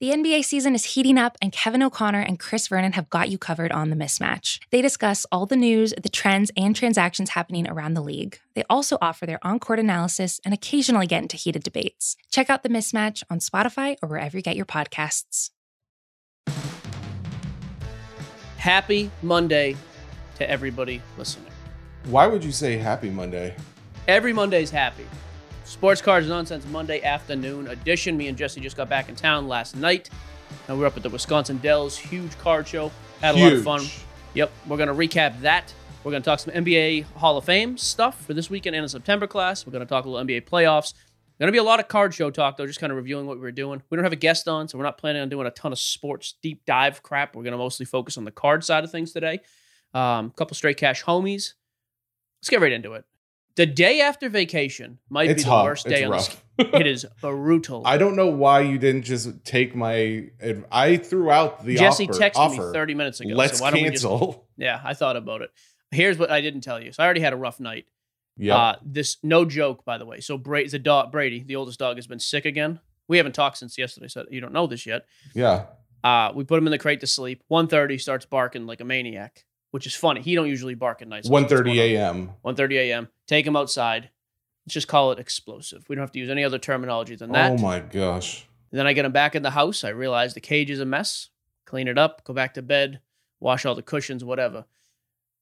The NBA season is heating up, and Kevin O'Connor and Chris Vernon have got you covered on the mismatch. They discuss all the news, the trends, and transactions happening around the league. They also offer their on court analysis and occasionally get into heated debates. Check out the mismatch on Spotify or wherever you get your podcasts. Happy Monday to everybody listening. Why would you say happy Monday? Every Monday's happy. Sports Cards Nonsense Monday afternoon edition. Me and Jesse just got back in town last night. And we are up at the Wisconsin Dells, huge card show. Had a lot of fun. Yep, we're going to recap that. We're going to talk some NBA Hall of Fame stuff for this weekend and a September class. We're going to talk a little NBA playoffs. Going to be a lot of card show talk, though, just kind of reviewing what we were doing. We don't have a guest on, so we're not planning on doing a ton of sports deep dive crap. We're going to mostly focus on the card side of things today. A um, couple straight cash homies. Let's get right into it. The day after vacation might It's be the hot. worst day It's on the. It is brutal. I don't know why you didn't just take my. I threw out the Jesse offer. texted offer. me 30 minutes ago. Let's so why don't we just cancel. Yeah, I thought about it. Here's what I didn't tell you. So I already had a rough night. Yep. Uh, this no joke, by the way. So Bra- the dog Brady, the oldest dog, has been sick again. We haven't talked since yesterday, so you don't know this yet. yeah. Uh, we put him in the crate to sleep. 1.30, starts barking like a maniac, which is funny. He don't usually bark at night. so One thirty going on? a.m. 1.30 a.m. Take him outside. Let's just call it explosive. We don't have to use any other terminology than that. Oh my gosh. Then I get him back in the house. I realize the cage is a mess. Clean it up, go back to bed, wash all the cushions, whatever.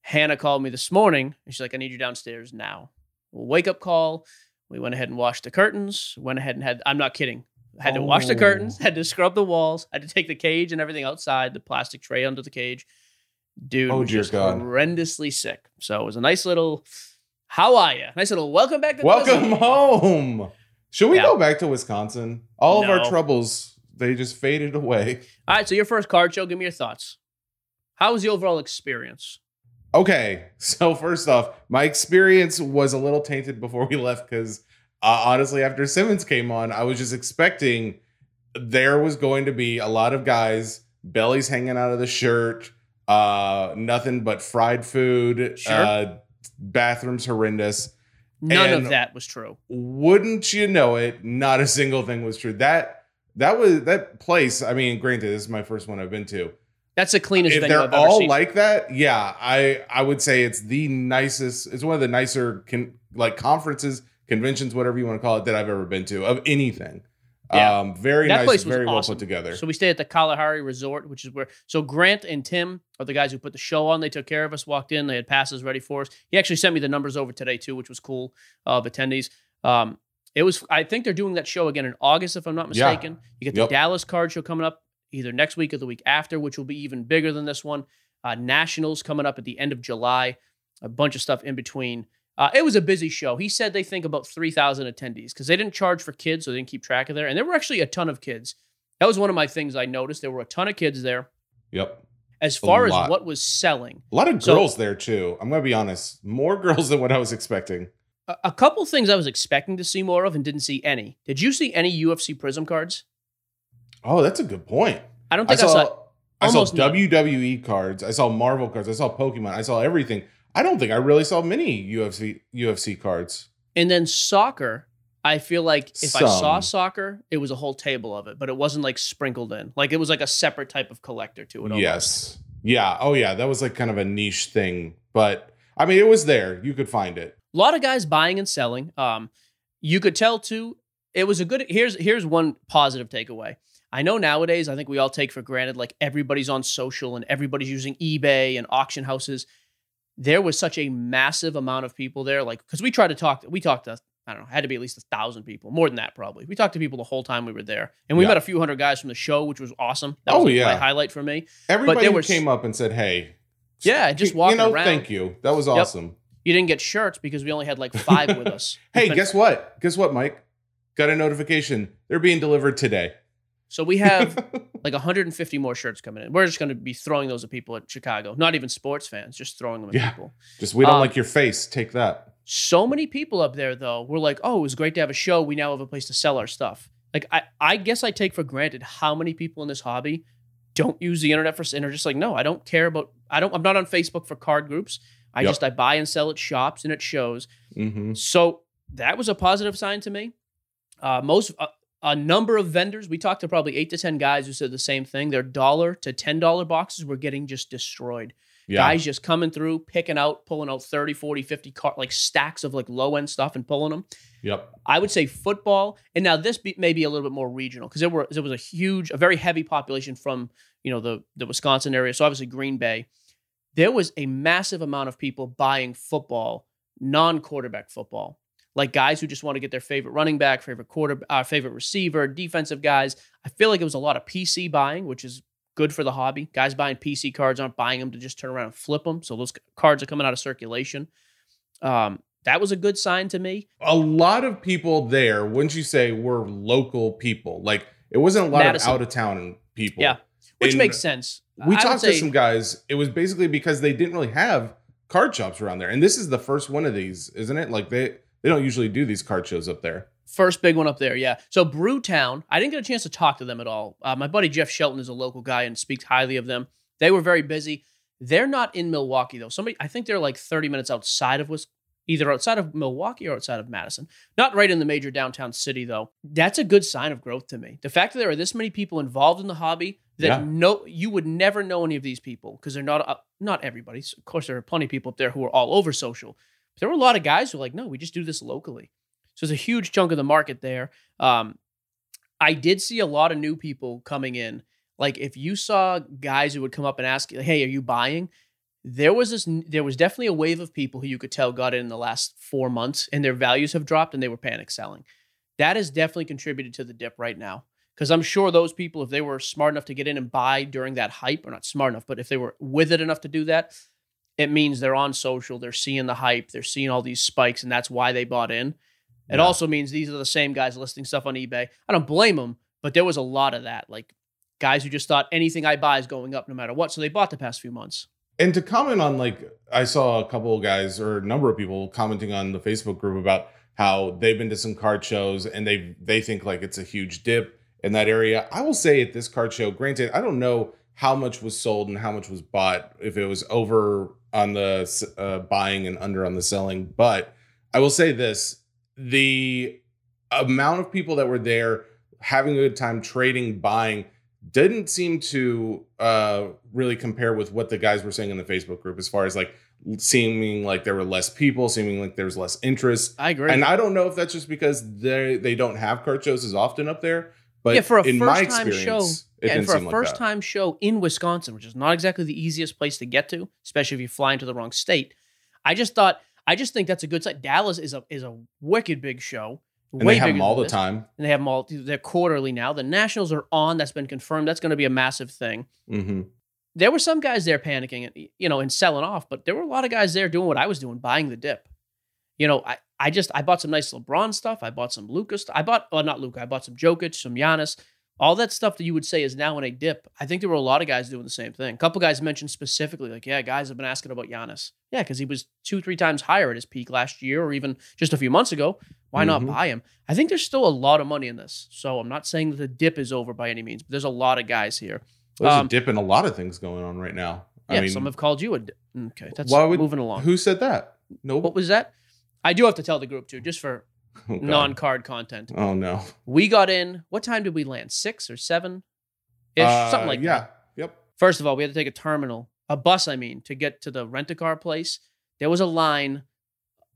Hannah called me this morning and she's like, I need you downstairs now. Well, wake up call. We went ahead and washed the curtains. Went ahead and had, I'm not kidding. Had to wash the oh. curtains, Oh. had to scrub the walls, had to take the cage and everything outside, the plastic tray under the cage. Dude, Oh, dear just God. horrendously sick. So it was a nice little, how are you? Nice little welcome back to Welcome home. Should we Yeah. go back to Wisconsin? All of our troubles, they just faded away. All right, so your first card show, give me your thoughts. How was the overall experience? Okay, so first off, my experience was a little tainted before we left because uh, honestly, after Simmons came on, I was just expecting there was going to be a lot of guys, bellies hanging out of the shirt, uh, nothing but fried food, Sure. uh, bathrooms horrendous. None And- of that was true. Wouldn't you know it? Not a single thing was true. That that was that place. I mean, granted, this is my first one I've been to. That's the cleanest if venue they're I've ever all like that, yeah, I I would say it's the nicest. It's one of the nicer con, like conferences, conventions, whatever you want to call it, that I've ever been to of anything. Yeah. Um, very that nice, place was very well awesome. put together. So we stayed at the Kalahari Resort, which is where. So Grant and Tim are the guys who put the show on. They took care of us. Walked in. They had passes ready for us. He actually sent me the numbers over today too, which was cool of attendees. Um, it was. I think they're doing that show again in August, if I'm not mistaken. Yeah. You get the Yep. Dallas card show coming up either next week or the week after, which will be even bigger than this one. Uh, Nationals coming up at the end of July. A bunch of stuff in between. Uh, it was a busy show. He said they think about 3,000 attendees because they didn't charge for kids, so they didn't keep track of there. And there were actually a ton of kids. That was one of my things I noticed. There were a ton of kids there. yep, As far as what was selling, a lot of So- girls there too. I'm gonna be honest, more girls than what I was expecting. a, a couple things I was expecting to see more of and didn't see any. Did you see any UFC Prizm cards? Oh, that's a good point. I don't think I, saw, saw. I saw almost none. WWE cards. I saw Marvel cards. I saw Pokemon. I saw everything. I don't think I really saw many UFC UFC cards. And then soccer, I feel like if I saw soccer, it was a whole table of it, but it wasn't like sprinkled in. Like it was like a separate type of collector to it. almost. Yes. Yeah. Oh, yeah. That was like kind of a niche thing, but I mean, it was there. You could find it. a lot of guys buying and selling. Um, you could tell too. It was a good. Here's here's one positive takeaway. I know nowadays, I think we all take for granted like everybody's on social and everybody's using eBay and auction houses. There was such a massive amount of people there, like because we tried to talk. We talked to I don't know, had to be at least a thousand people, more than that probably. We talked to people the whole time we were there, and we Yeah. met a few hundred guys from the show, which was awesome. That oh, was Oh, my yeah. highlight for me. Everybody who was- came up and said, "Hey, Yeah, just you walking know, around. thank you. That was awesome." You didn't get shirts because we only had like five with us. Hey, guess what? Guess what, Mike? Got a notification. They're being delivered today. So we have like 150 more shirts coming in. We're just going to be throwing those at people at Chicago. Not even sports fans, just throwing them at Yeah. people. Just we don't Um, like your face. Take that. So many people up there, though, were like, "Oh, it was great to have a show. We now have a place to sell our stuff." Like, I, I guess I take for granted how many people in this hobby don't use the internet for and are just like, "No, I don't care about. I don't. I'm not on Facebook for card groups. I Yep. just I buy and sell at shops and at shows." hmm So that was a positive sign to me. Uh, most uh, a number of vendors. We talked to probably eight to 10 guys who said the same thing. Their dollar to $10 boxes were getting just destroyed. Yeah. Guys just coming through, picking out, pulling out 30, 40, 50 car, like stacks of like low end stuff and pulling them. Yep. I would say football. And now this be, may be a little bit more regional because there were there was a huge, a very heavy population from, you know, the the Wisconsin area. So obviously Green Bay. There was a massive amount of people buying football, non-quarterback football like guys who just want to get their favorite running back, favorite quarter, uh, favorite receiver, defensive guys. I feel like it was a lot of PC buying, which is good for the hobby. Guys buying PC cards aren't buying them to just turn around and flip them. So those cards are coming out of circulation. Um, that was a good sign to me. A lot of people there, wouldn't you say, were local people? Like it wasn't a lot Madison. of out of town people. Yeah, which makes sense. We I talked to some guys. It was basically because they didn't really have card shops around there, and this is the first one of these, isn't it? Like they they don't usually do these card shows up there. First big one up there, yeah. So Brewtown, I didn't get a chance to talk to them at all. Uh, my buddy Jeff Shelton is a local guy and speaks highly of them. They were very busy. They're not in Milwaukee though. Somebody, I think they're like 30 minutes outside of Wisconsin either outside of Milwaukee or outside of Madison. Not right in the major downtown city, though. That's a good sign of growth to me. The fact that there are this many people involved in the hobby that yeah. no, you would never know any of these people because they're not uh, not everybody. Of course, there are plenty of people up there who are all over social there were a lot of guys who were like, no, we just do this locally. So there's a huge chunk of the market there. Um, I did see a lot of new people coming in. Like if you saw guys who would come up and ask, "Hey, are you buying?" There was this. There was definitely a wave of people who you could tell got in, in the last four months, and their values have dropped, and they were panic selling. That has definitely contributed to the dip right now. Because I'm sure those people, if they were smart enough to get in and buy during that hype, or not smart enough, but if they were with it enough to do that, it means they're on social, they're seeing the hype, they're seeing all these spikes, and that's why they bought in. It yeah. also means these are the same guys listing stuff on eBay. I don't blame them, but there was a lot of that. Like guys who just thought anything I buy is going up no matter what. So they bought the past few months. And to comment on, like, I saw a couple of guys or a number of people commenting on the Facebook group about how they've been to some card shows and they they think like it's a huge dip in that area. I will say at this card show, granted, I don't know how much was sold and how much was bought, if it was over on the uh, buying and under on the selling. But I will say this the amount of people that were there having a good time trading, buying, didn't seem to uh, really compare with what the guys were saying in the Facebook group as far as like seeming like there were less people, seeming like there's less interest. I agree. And I don't know if that's just because they they don't have card shows as often up there. But yeah, for a first time show, yeah, and for a first time show in Wisconsin, which is not exactly the easiest place to get to, especially if you fly into the wrong state, I just thought I just think that's a good sign. Dallas is a is a wicked big show. And they have them all the this. time. And they have them all. They're quarterly now. The Nationals are on. That's been confirmed. That's going to be a massive thing. Mm-hmm. There were some guys there panicking, you know, and selling off, but there were a lot of guys there doing what I was doing, buying the dip. You know, I, I just I bought some nice LeBron stuff. I bought some Lukas. I bought well not Luka. I bought some Jokic, some Giannis, all that stuff that you would say is now in a dip. I think there were a lot of guys doing the same thing. A couple guys mentioned specifically, like, yeah, guys have been asking about Giannis. Yeah, because he was two, three times higher at his peak last year or even just a few months ago. Why mm-hmm. not buy him? I think there's still a lot of money in this. So I'm not saying that the dip is over by any means, but there's a lot of guys here. There's um, a dip in a lot of things going on right now. I yeah, mean, some have called you a dip. Okay, that's why would, moving along. Who said that? No. What was that? I do have to tell the group too, just for oh, non-card content. Oh no. We got in. What time did we land? Six or seven? Ish, uh, something like yeah. that. Yep. First of all, we had to take a terminal, a bus, I mean, to get to the rent a car place. There was a line.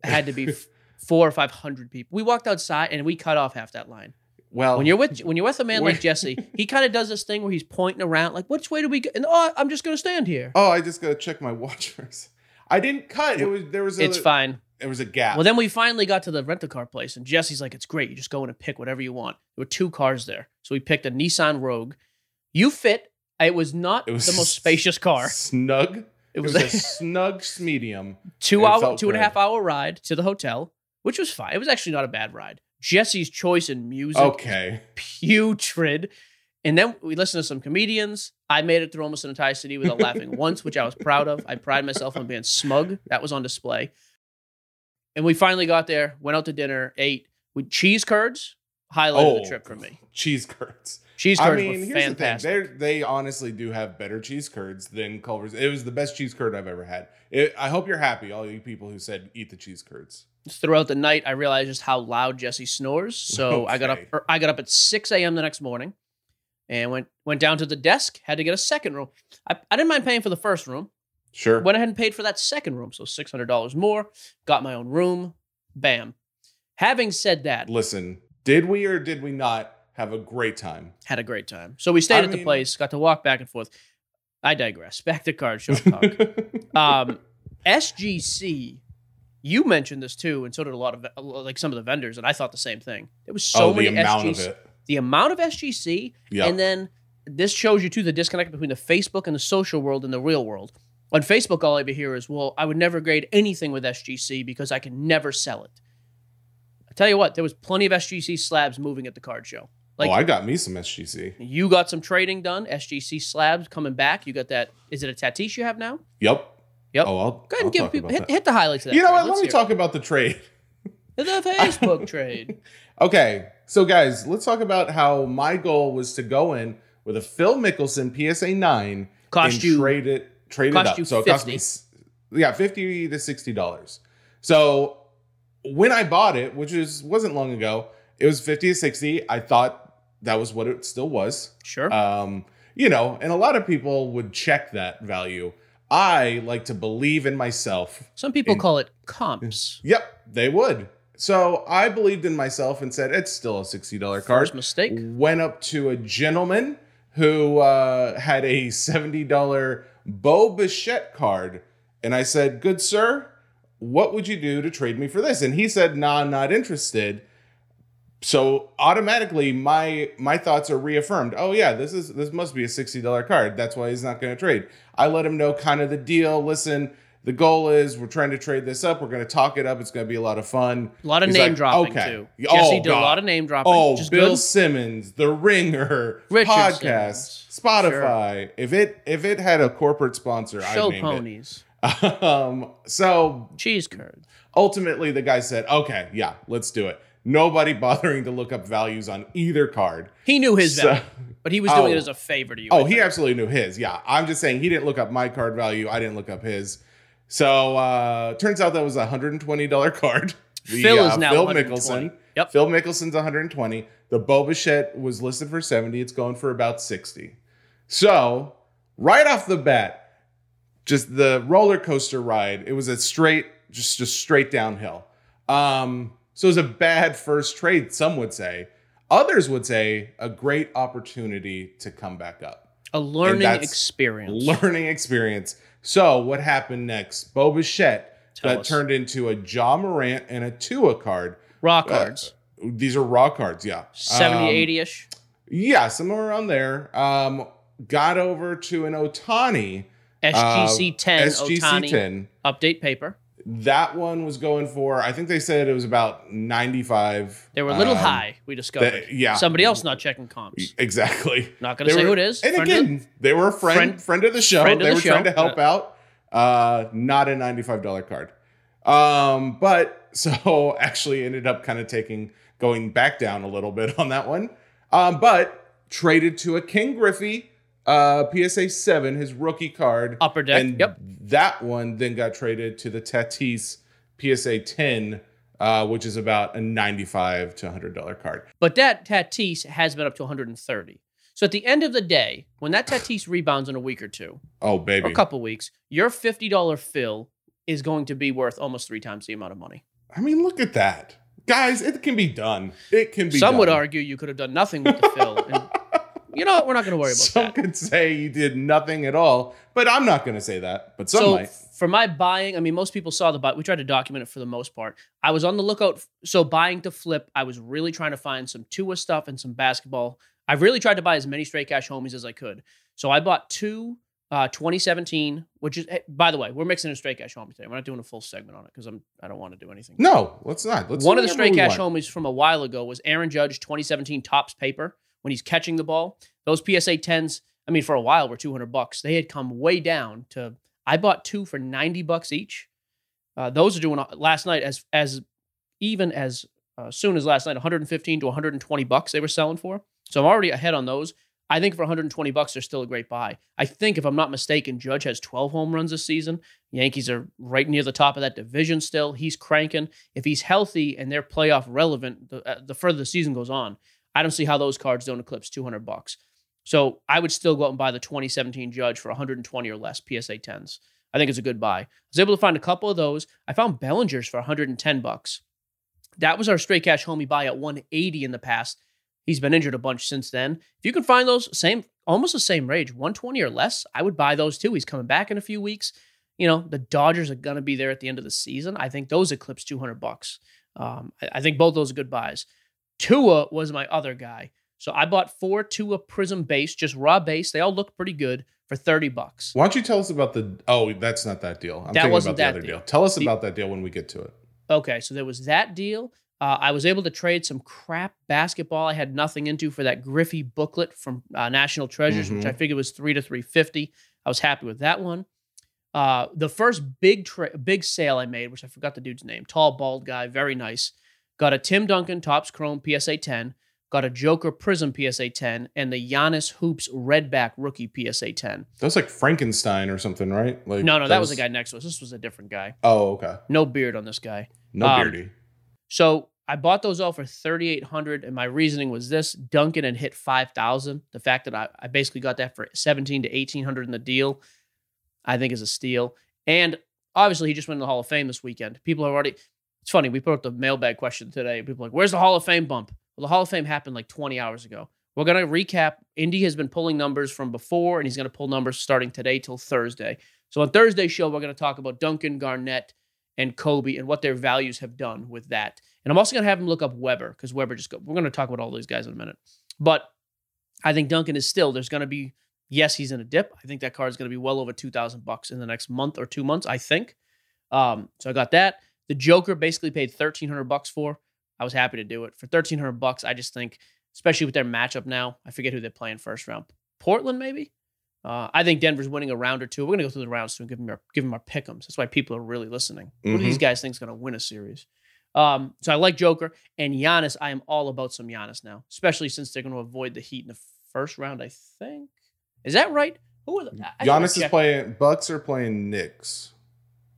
Had to be four or five hundred people. We walked outside and we cut off half that line. Well, when you're with when you're with a man like Jesse, he kind of does this thing where he's pointing around, like, "Which way do we go?" And oh, I'm just gonna stand here. Oh, I just gotta check my watchers. I didn't cut. It was there was. A, it's fine. There was a gap. Well, then we finally got to the rent a car place, and Jesse's like, "It's great. You just go in and pick whatever you want." There were two cars there, so we picked a Nissan Rogue. You fit. It was not it was the most spacious car. Snug. It was, it was a snug medium. Two hour, two and a half hour ride to the hotel, which was fine. It was actually not a bad ride. Jesse's choice in music. Okay. Putrid. And then we listened to some comedians. I made it through almost an entire city without laughing once, which I was proud of. I pride myself on being smug. That was on display. And we finally got there, went out to dinner, ate with cheese curds. Highlight oh, of the trip for me. Cheese curds. Cheese curds I mean, were here's fantastic. The thing. they honestly do have better cheese curds than Culver's. It was the best cheese curd I've ever had. It, I hope you're happy, all you people who said eat the cheese curds. throughout the night, I realized just how loud Jesse snores. So I got up. Er, I got up at six a.m. the next morning, and went went down to the desk. Had to get a second room. I, I didn't mind paying for the first room. Sure. Went ahead and paid for that second room, so six hundred dollars more. Got my own room. Bam. Having said that, Listen, did we or did we not have a great time? had a great time. So we stayed I at the place. Got to walk back and forth. I digress. Back to card show talk. um, SGC, you mentioned this too, and so did a lot of like some of the vendors, and I thought the same thing. There was so oh, many the amount SGC, of it. the amount of SGC, Yeah. and then this shows you too the disconnect between the Facebook and the social world and the real world. On Facebook, all I ever hear is, "Well, I would never grade anything with SGC because I can never sell it." I tell you what, there was plenty of SGC slabs moving at the card show. Like oh, I got me some SGC. you got some trading done. SGC slabs coming back. You got that. Is it a Tatis you have now? Yep. Yep. Oh, I'll, Go ahead I'll and give people hit, hit the highlights of that. You know trade. what? Let's Let me talk about the trade. it. The Facebook trade. Okay, so guys, let's talk about how my goal was to go in with a Phil Mickelson PSA nine Cost and you- trade it trade it up. so it cost me yeah fifty to sixty dollars. So when I bought it, which is wasn't long ago, it was fifty to sixty. I thought that was what it still was. Sure. Um, you know, and a lot of people would check that value. I like to believe in myself Some people call it comps. Yep, they would. So I believed in myself and said it's still a sixty dollar card. First mistake. Went up to a gentleman who uh, had a seventy dollar Bo Bichette card, and I said, "Good sir, what would you do to trade me for this?" And he said, "Nah, I'm not interested." So automatically, my my thoughts are reaffirmed. Oh yeah, this is this must be a sixty dollar card. That's why he's not to trade. I let him know kind of the deal. Listen, the goal is we're trying to trade this up. We're going to talk it up. It's going to be a lot of fun. A lot of He's name like, dropping okay. too. Oh, Jesse did a lot of name dropping. Oh, is Bill good. Simmons, The Ringer, Richard podcast, Simmons. Spotify. If it if it had a corporate sponsor, Show name ponies. it. Um, so Cheese curds. ultimately, the guy said, "Okay, yeah, let's do it." Nobody bothering to look up values on either card. He knew his So- value, but he was doing Oh. it as a favor to you. Oh, he absolutely knew his. Yeah, I'm just saying he didn't look up my card value. I didn't look up his. So uh turns out that was a hundred and twenty dollar card. The, Phil uh, is now Phil 120. Mickelson. Yep. Phil Mickelson's 120. The Bo Bichette was listed for 70. It's going for about 60. So right off the bat, just the roller coaster ride. It was a straight, just just straight downhill. Um, so it was a bad first trade, some would say. Others would say a great opportunity to come back up. a learning experience. Learning experience. So what happened next? Bo Bichette Tell got us. turned into a Ja Morant and a Tua card. Raw Uh, cards. These are raw cards, yeah. 70, Um, 80 ish. Yeah, somewhere around there. Um, got over to an Otani. SGC 10 SGC Otani 10. update paper. That one was going for, I think they said it was about 95. They were a little Um, high, we discovered. that- yeah. Somebody else not checking comps. Exactly. Not going to say were- who it is. And Friend of- again, they were a friend, friend, Friend- of the show. of they the were trying to help out. Uh, not a $95 card. Um, but so actually ended up kind of taking going back down a little bit on that one. Um, but traded to a Ken Griffey uh PSA 7, his rookie card. Upper deck. And Yep. that one then got traded to the Tatis PSA 10, uh, which is about a 95 to $100 card. But that Tatis has been up to 130. So at the end of the day, when that Tatis rebounds in a week or two, Oh, baby. a couple weeks, your $50 Phil is going to be worth almost three times the amount of money. I mean, look at that. Guys, it can be done. It can be Some would argue you could have done nothing with the Phil. And you know what? We're not going to worry about Some that. could say you did nothing at all, but I'm not going to say that. But some so might. for my buying, I mean, most people saw the buy. We tried to document it for the most part. I was on the lookout. So buying to flip, I was really trying to find some Tua stuff and some basketball. I really tried to buy as many straight cash homies as I could. So I bought two uh, 2017, which is, hey, by the way, we're mixing a straight cash homie today. We're not doing a full segment on it because I'm I don't want to do anything. No, let's not. Let's One of the straight cash want. homies from a while ago was Aaron Judge 2017 Topps paper when he's catching the ball. Those PSA 10s, I mean, for a while were 200 bucks. They had come way down to, I bought two for 90 bucks each. Uh, those are doing uh, last night as, as even as uh, soon as last night, 115 to 120 bucks they were selling for. So I'm already ahead on those. I think for 120 bucks, they're still a great buy. I think, if I'm not mistaken, Judge has 12 home runs this season. Yankees are right near the top of that division still. He's cranking. If he's healthy and they're playoff relevant, the, uh, the further the season goes on, I don't see how those cards don't eclipse 200 bucks. So I would still go out and buy the 2017 Judge for 120 or less PSA 10s. I think it's a good buy. I was able to find a couple of those. I found Bellinger's for 110 bucks. That was our straight cash homie buy at 180 in the past. He's been injured a bunch since then. If you can find those same, almost the same range, 120 or less, I would buy those too. He's coming back in a few weeks. You know, the Dodgers are going to be there at the end of the season. I think those eclipse 200 bucks. Um, I, I think both those are good buys. Tua was my other guy. So I bought four Tua Prizm base, just raw base. They all look pretty good for 30 bucks. Why don't you tell us about the oh, that's not that deal. I'm That thinking wasn't about the that other deal. deal. Tell us The- about that deal when we get to it. Okay, so there was that deal. Uh, I was able to trade some crap basketball I had nothing into for that Griffey booklet from uh, National Treasures, which Mhm. I figured was three to three fifty. I was happy with that one. Uh, the first big tra- big sale I made, which I forgot the dude's name, tall bald guy, very nice. Got a Tim Duncan Topps Chrome PSA 10. Got a Joker Prizm PSA 10 and the Giannis Hoops Redback Rookie PSA 10. That was like Frankenstein or something, right? Like No, no, that was the guy next to us. This was a different guy. Oh, okay. No beard on this guy. No Um, beardy. So I bought those all for thirty eight hundred, and my reasoning was this: Duncan had hit five thousand. The fact that I, I basically got that for seventeen to eighteen hundred in the deal, I think is a steal. And obviously, he just went in the Hall of Fame this weekend. People have already. It's funny. We put up the mailbag question today. People like, "Where's the Hall of Fame bump?" Well, the Hall of Fame happened like twenty hours ago. We're gonna recap. Indy has been pulling numbers from before, and he's gonna pull numbers starting today till Thursday. So on Thursday's show, we're gonna talk about Duncan Garnett and Kobe and what their values have done with that. And I'm also going to have him look up Webber because Webber just go. We're going to talk about all these guys in a minute. But I think Duncan is still, there's going to be, yes, he's in a dip. I think that card is going to be well over 2000 bucks in the next month or two months, I think. Um, so I got that. The Joker basically paid 1300 bucks for. I was happy to do it. For 1300 bucks, I just think, especially with their matchup now, I forget who they're playing first round. Portland, maybe? Uh, I think Denver's winning a round or two. We're gonna go through the rounds too and give them our give them our pick'ems. That's why people are really listening. Who do these guys think's gonna win a series? Um, so I like Joker and Giannis. I am all about some Giannis now, especially since they're going to avoid the Heat in the first round. I think is that right? Who are the I Giannis is playing Bucks are playing Knicks.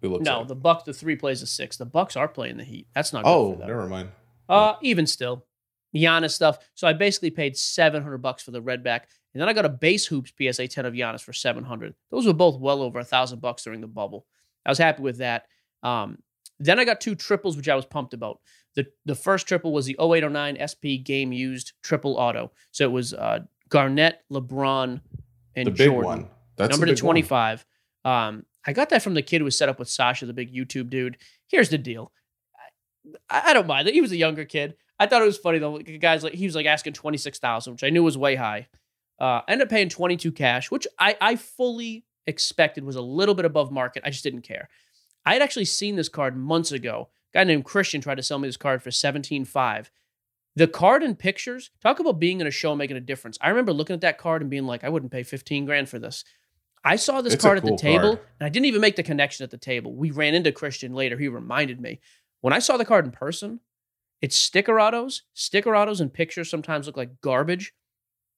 It looks No, like. the Bucks. The three plays the six. The Bucks are playing the Heat. That's not. Good oh, never mind. Uh, even still, Giannis stuff. So I basically paid seven hundred bucks for the redback, and then I got a base hoops PSA ten of Giannis for seven hundred. Those were both well over a thousand bucks during the bubble. I was happy with that. Um, then I got two triples, which I was pumped about. The the first triple was the 0809 SP game used triple auto. So it was uh, Garnett, LeBron, and The big Jordan one. That's number to one. 25. Um, I got that from the kid who was set up with Sasha, the big YouTube dude. Here's the deal. I, I don't mind it. He was a younger kid. I thought it was funny though. The guy's like he was like asking 26,000, which I knew was way high. Uh, I ended up paying 22 cash, which I, I fully expected was a little bit above market. I just didn't care. I had actually seen this card months ago. A guy named Christian tried to sell me this card for 17.5. The card and pictures, talk about being in a show making a difference. I remember looking at that card and being like, I wouldn't pay 15 grand for this. I saw this It's card at cool the table card. and I didn't even make the connection at the table. We ran into Christian later. He reminded me. When I saw the card in person, it's sticker autos. Sticker autos and pictures sometimes look like garbage.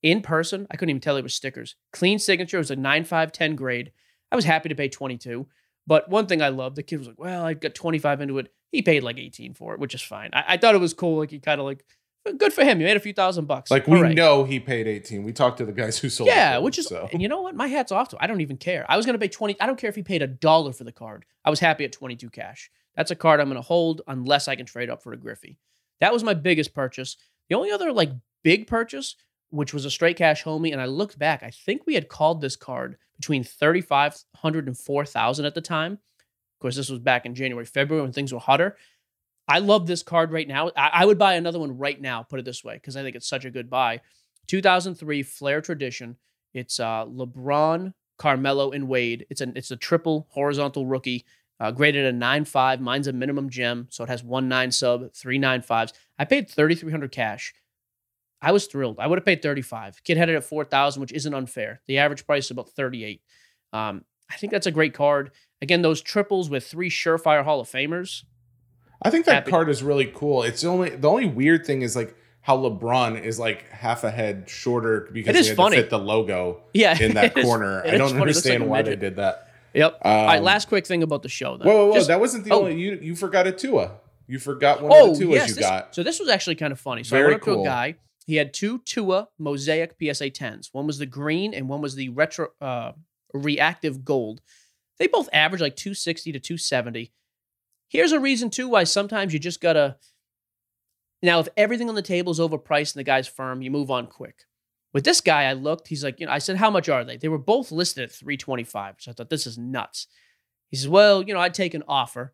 In person, I couldn't even tell it was stickers. Clean signature it was a 9, 5, 10 grade. I was happy to pay 22. But one thing I loved, the kid was like, well, I got 25 into it. He paid like 18 for it, which is fine. I, I thought it was cool. Like he kind of like, good for him. You made a few thousand bucks. Like we Hooray. know he paid 18. We talked to the guys who sold. Yeah, which is, so. and you know what? My hat's off to. him. I don't even care. I was going to pay 20. I don't care if he paid a dollar for the card. I was happy at 22 cash. That's a card I'm going to hold unless I can trade up for a Griffey. That was my biggest purchase. The only other like big purchase, which was a straight cash homie, and I looked back, I think we had called this card between 3,500 and 4,000 at the time. Of course, this was back in January, February when things were hotter. I love this card right now. I, I would buy another one right now, put it this way, because I think it's such a good buy. 2003 Flair Tradition. It's uh, LeBron, Carmelo, and Wade. It's a it's a triple horizontal rookie, uh, graded a nine five. Mine's a minimum gem, so it has one nine sub, three nine fives. I paid thirty three hundred cash. I was thrilled. I would have paid thirty five. Kid had it at four thousand, which isn't unfair. The average price is about thirty eight. Um, I think that's a great card. Again, those triples with three surefire Hall of Famers. I think that Happy- card is really cool. It's only the only weird thing is like how LeBron is like half a head shorter because It is funny. to fit the logo Yeah, in that corner. it I don't looks like understand why they did that. Yep. All right. Um, Last quick thing about the show, though. Whoa, whoa, whoa! Just- that wasn't the oh. only you. You forgot a Tua. You forgot one oh of the Tuas yes, you this- got. So this was actually kind of funny. So I Very went up to a guy. He had two Tua Mosaic PSA 10s. One was the green and one was the retro uh, reactive gold. They both average like 260 to 270. Here's a reason too why sometimes you just gotta. Now, if everything on the table is overpriced and the guy's firm, you move on quick. With this guy, I looked. He's like, you know, I said, how much are they? They were both listed at 325. So I thought this is nuts. He says, well, you know, I'd take an offer.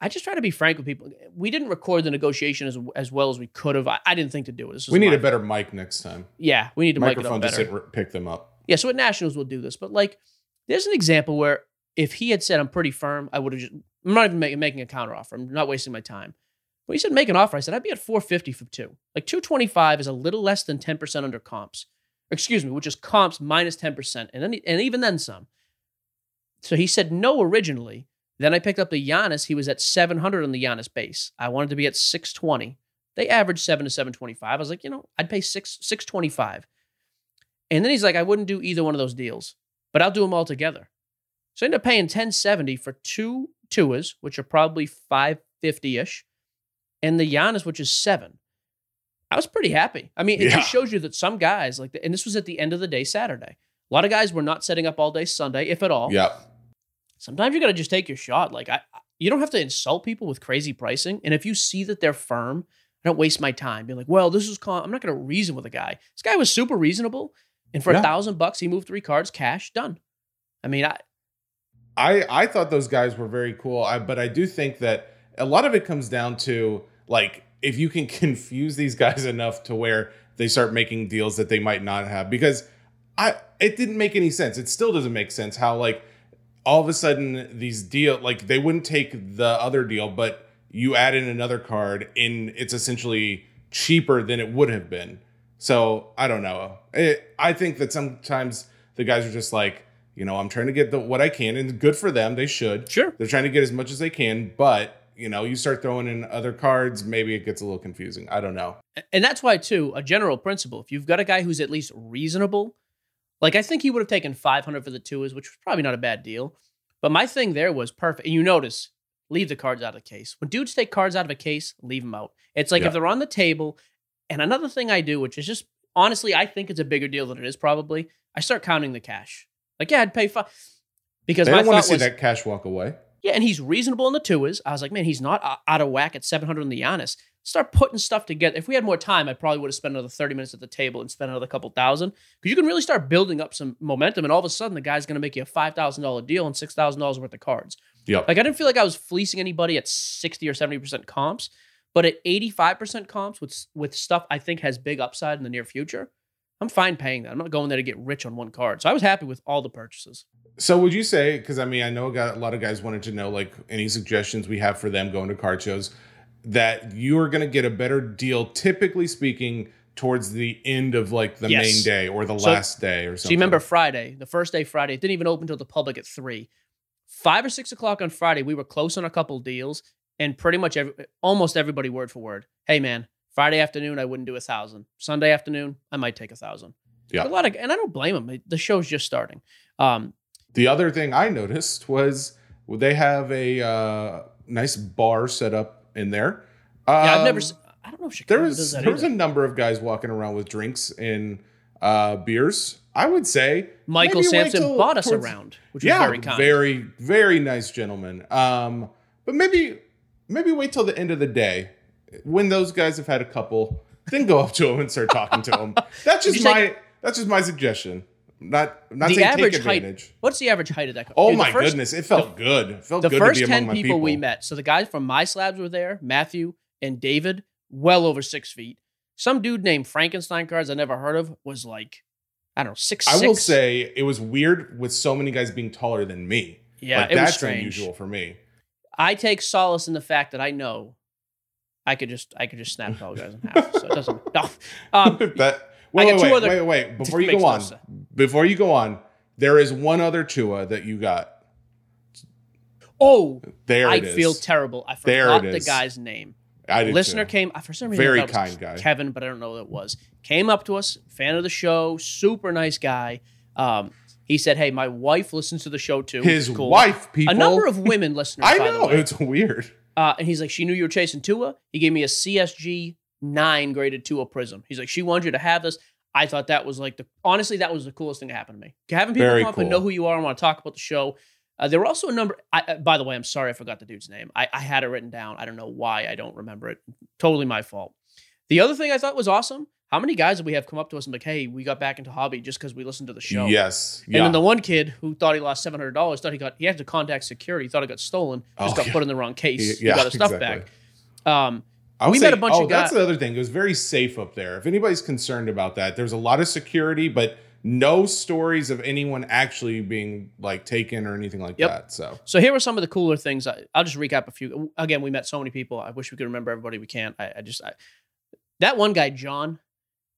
I just try to be frank with people. We didn't record the negotiation as as well as we could have. I, I didn't think to do it. This We need a better mic next time. yeah. We need to mic it Microphone up just better. didn't pick them up. Yeah, so at Nationals we'll do this, but like, there's an example where if he had said I'm pretty firm, I would have just. I'm not even making making a counter offer. I'm not wasting my time. But he said make an offer. I said I'd be at 450 for two. Like 225 is a little less than 10 percent under comps. Excuse me, which is comps minus minus 10 percent, and then and even then some. So he said no originally. Then I picked up the Giannis. He was at 700 on the Giannis base. I wanted to be at 620. They averaged seven to 725. I was like, you know, I'd pay six 625. And then he's like, I wouldn't do either one of those deals, but I'll do them all together. So I ended up paying 1070 for two Tuas, which are probably 550-ish, and the Giannis, which is seven. I was pretty happy. I mean, it Yeah. just shows you that some guys like, and this was at the end of the day, Saturday. A lot of guys were not setting up all day Sunday, if at all. Yeah. Sometimes you got to just take your shot. Like I, you don't have to insult people with crazy pricing. And if you see that they're firm, I don't waste my time being like, well, this is con. I'm not going to reason with a guy. This guy was super reasonable, and for a Yeah. thousand bucks, he moved three cards, cash, done. I mean, I I I thought those guys were very cool. I but I do think that a lot of it comes down to like if you can confuse these guys enough to where they start making deals that they might not have because I it didn't make any sense. It still doesn't make sense how like all of a sudden these deal like they wouldn't take the other deal but you add in another card and it's essentially cheaper than it would have been. So, I don't know. It, I think that sometimes the guys are just like, you know, I'm trying to get the what I can, and good for them. They should. Sure. They're trying to get as much as they can, but you know, you start throwing in other cards, maybe it gets a little confusing. I don't know. and that's why too a general principle. If you've got a guy who's at least reasonable, like I think he would have taken 500 for the twos, which was probably not a bad deal. But my thing there was perfect. And you notice, leave the cards out of the case. When dudes take cards out of a case, leave them out. It's like Yeah. if they're on the table. And another thing I do, which is just honestly, I think it's a bigger deal than it is probably. I start counting the cash. Like, yeah, I'd pay five because They my don't want to see was, that cash walk away. yeah, and he's reasonable in the twos. I was like, man, he's not out of whack at 700 in the Giannis. Start putting stuff together. If we had more time, I probably would have spent another 30 minutes at the table and spent another couple thousand. Because you can really start building up some momentum, and all of a sudden, the guy's going to make you a $5,000 deal and $6,000 worth of cards. Yep. Like, I didn't feel like I was fleecing anybody at 60 or 70% comps, but at 85% comps with, with stuff I think has big upside in the near future, I'm fine paying that. I'm not going there to get rich on one card. So I was happy with all the purchases. So would you say? Because I mean, I know a lot of guys wanted to know like any suggestions we have for them going to card shows that you are going to get a better deal, typically speaking, towards the end of like the Yes. main day or the So- last day or something. So you remember Friday, the first day Friday, it didn't even open to the public at three. Five or six o'clock on Friday, we were close on a couple deals, and pretty much every, almost everybody word for word. Hey man, Friday afternoon I wouldn't do a thousand. Sunday afternoon I might take a thousand. Yeah. a lot of, and I don't blame them. The show's just starting. Um, The other thing I noticed was they have a uh, nice bar set up in there. yeah, I've never. Um, I don't know if Chicago There was there was a number of guys walking around with drinks and uh, beers. I would say Michael Sampson bought us towards- around, which yeah, was very kind. very very nice gentleman. Um, but maybe maybe wait till the end of the day when those guys have had a couple, then go up to them and start talking to them. That's just my that's just my suggestion. Not not the saying average take height. advantage. What's the average height of that? Couple? Oh Dude, my first- goodness, it felt good. It felt the good first to be 10 among people, people. we met so the guys from my slabs were there matthew and david well over six feet some dude named frankenstein cards i never heard of was like i don't know six I will say it was weird with so many guys being taller than me. yeah like, it was that's strange unusual for me. i take solace in the fact that i know i could just i could just snap tall guys in half so it doesn't no um, that wait, wait, wait, other- wait, wait. Before you go on, sense. before you go on, there is one other Tua that you got. oh There i it is. feel terrible i forgot the guy's name I did listener too. came for some reason. Very thought it was kind guy. Kevin, but I don't know who it was. Came up to us, fan of the show, super nice guy. Um, he said, "Hey, my wife listens to the show too." His cool. wife, people. a number of women listeners. I know it's weird. Uh, and he's like, she knew you were chasing Tua. He gave me a CSG nine graded Tua Prizm. He's like, she wanted you to have this. I thought that was like the honestly, that was the coolest thing that happened to me. Having people Very come up and know who you are and want to talk about the show. Uh, there were also a number. I, uh, by the way, I'm sorry I forgot the dude's name. I, I had it written down. I don't know why I don't remember it. Totally my fault. The other thing I thought was awesome. How many guys did we have come up to us and be like, "Hey, we got back into hobby just because we listened to the show." Yes. And Yeah. then the one kid who thought he lost seven hundred dollars thought he got he had to contact security, thought it got stolen, just Oh, got yeah. put in the wrong case. Yeah, he got his stuff exactly. back. Um, we say, met a bunch oh, of guys. that's the other thing. It was very safe up there. If anybody's concerned about that, there's a lot of security, but no stories of anyone actually being like taken or anything like Yep. that. So so here were some of the cooler things. I, I'll just recap a few. Again, we met so many people. I wish we could remember everybody. We can't. I, I just I, that one guy, John,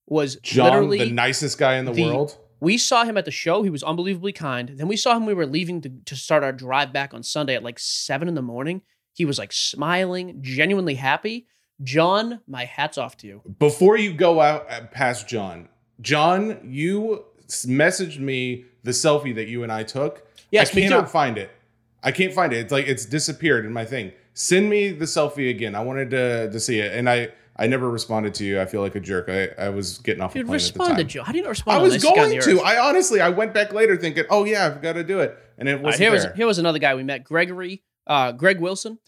was John, literally the nicest guy in the, the- world. we saw him at the show. He was unbelievably kind. Then we saw him. We were leaving to, to start our drive back on Sunday at like seven in the morning. He was like smiling, genuinely happy. John, my hat's off to you. Before you go out uh, past John, John, you messaged me the selfie that you and I took. Yes, I cannot too. find it. I can't find it. It's like it's disappeared in my thing. Send me the selfie again. I wanted to to see it, and I I never responded to you. I feel like a jerk. I, I was getting off Dude, the plane at the to time. Joe. How do you not respond? I was nicest guy on going to. I honestly, I went back later thinking, oh yeah, I've got to do it, and it wasn't here was here was another guy we met, Gregory, uh, Greg Wilson.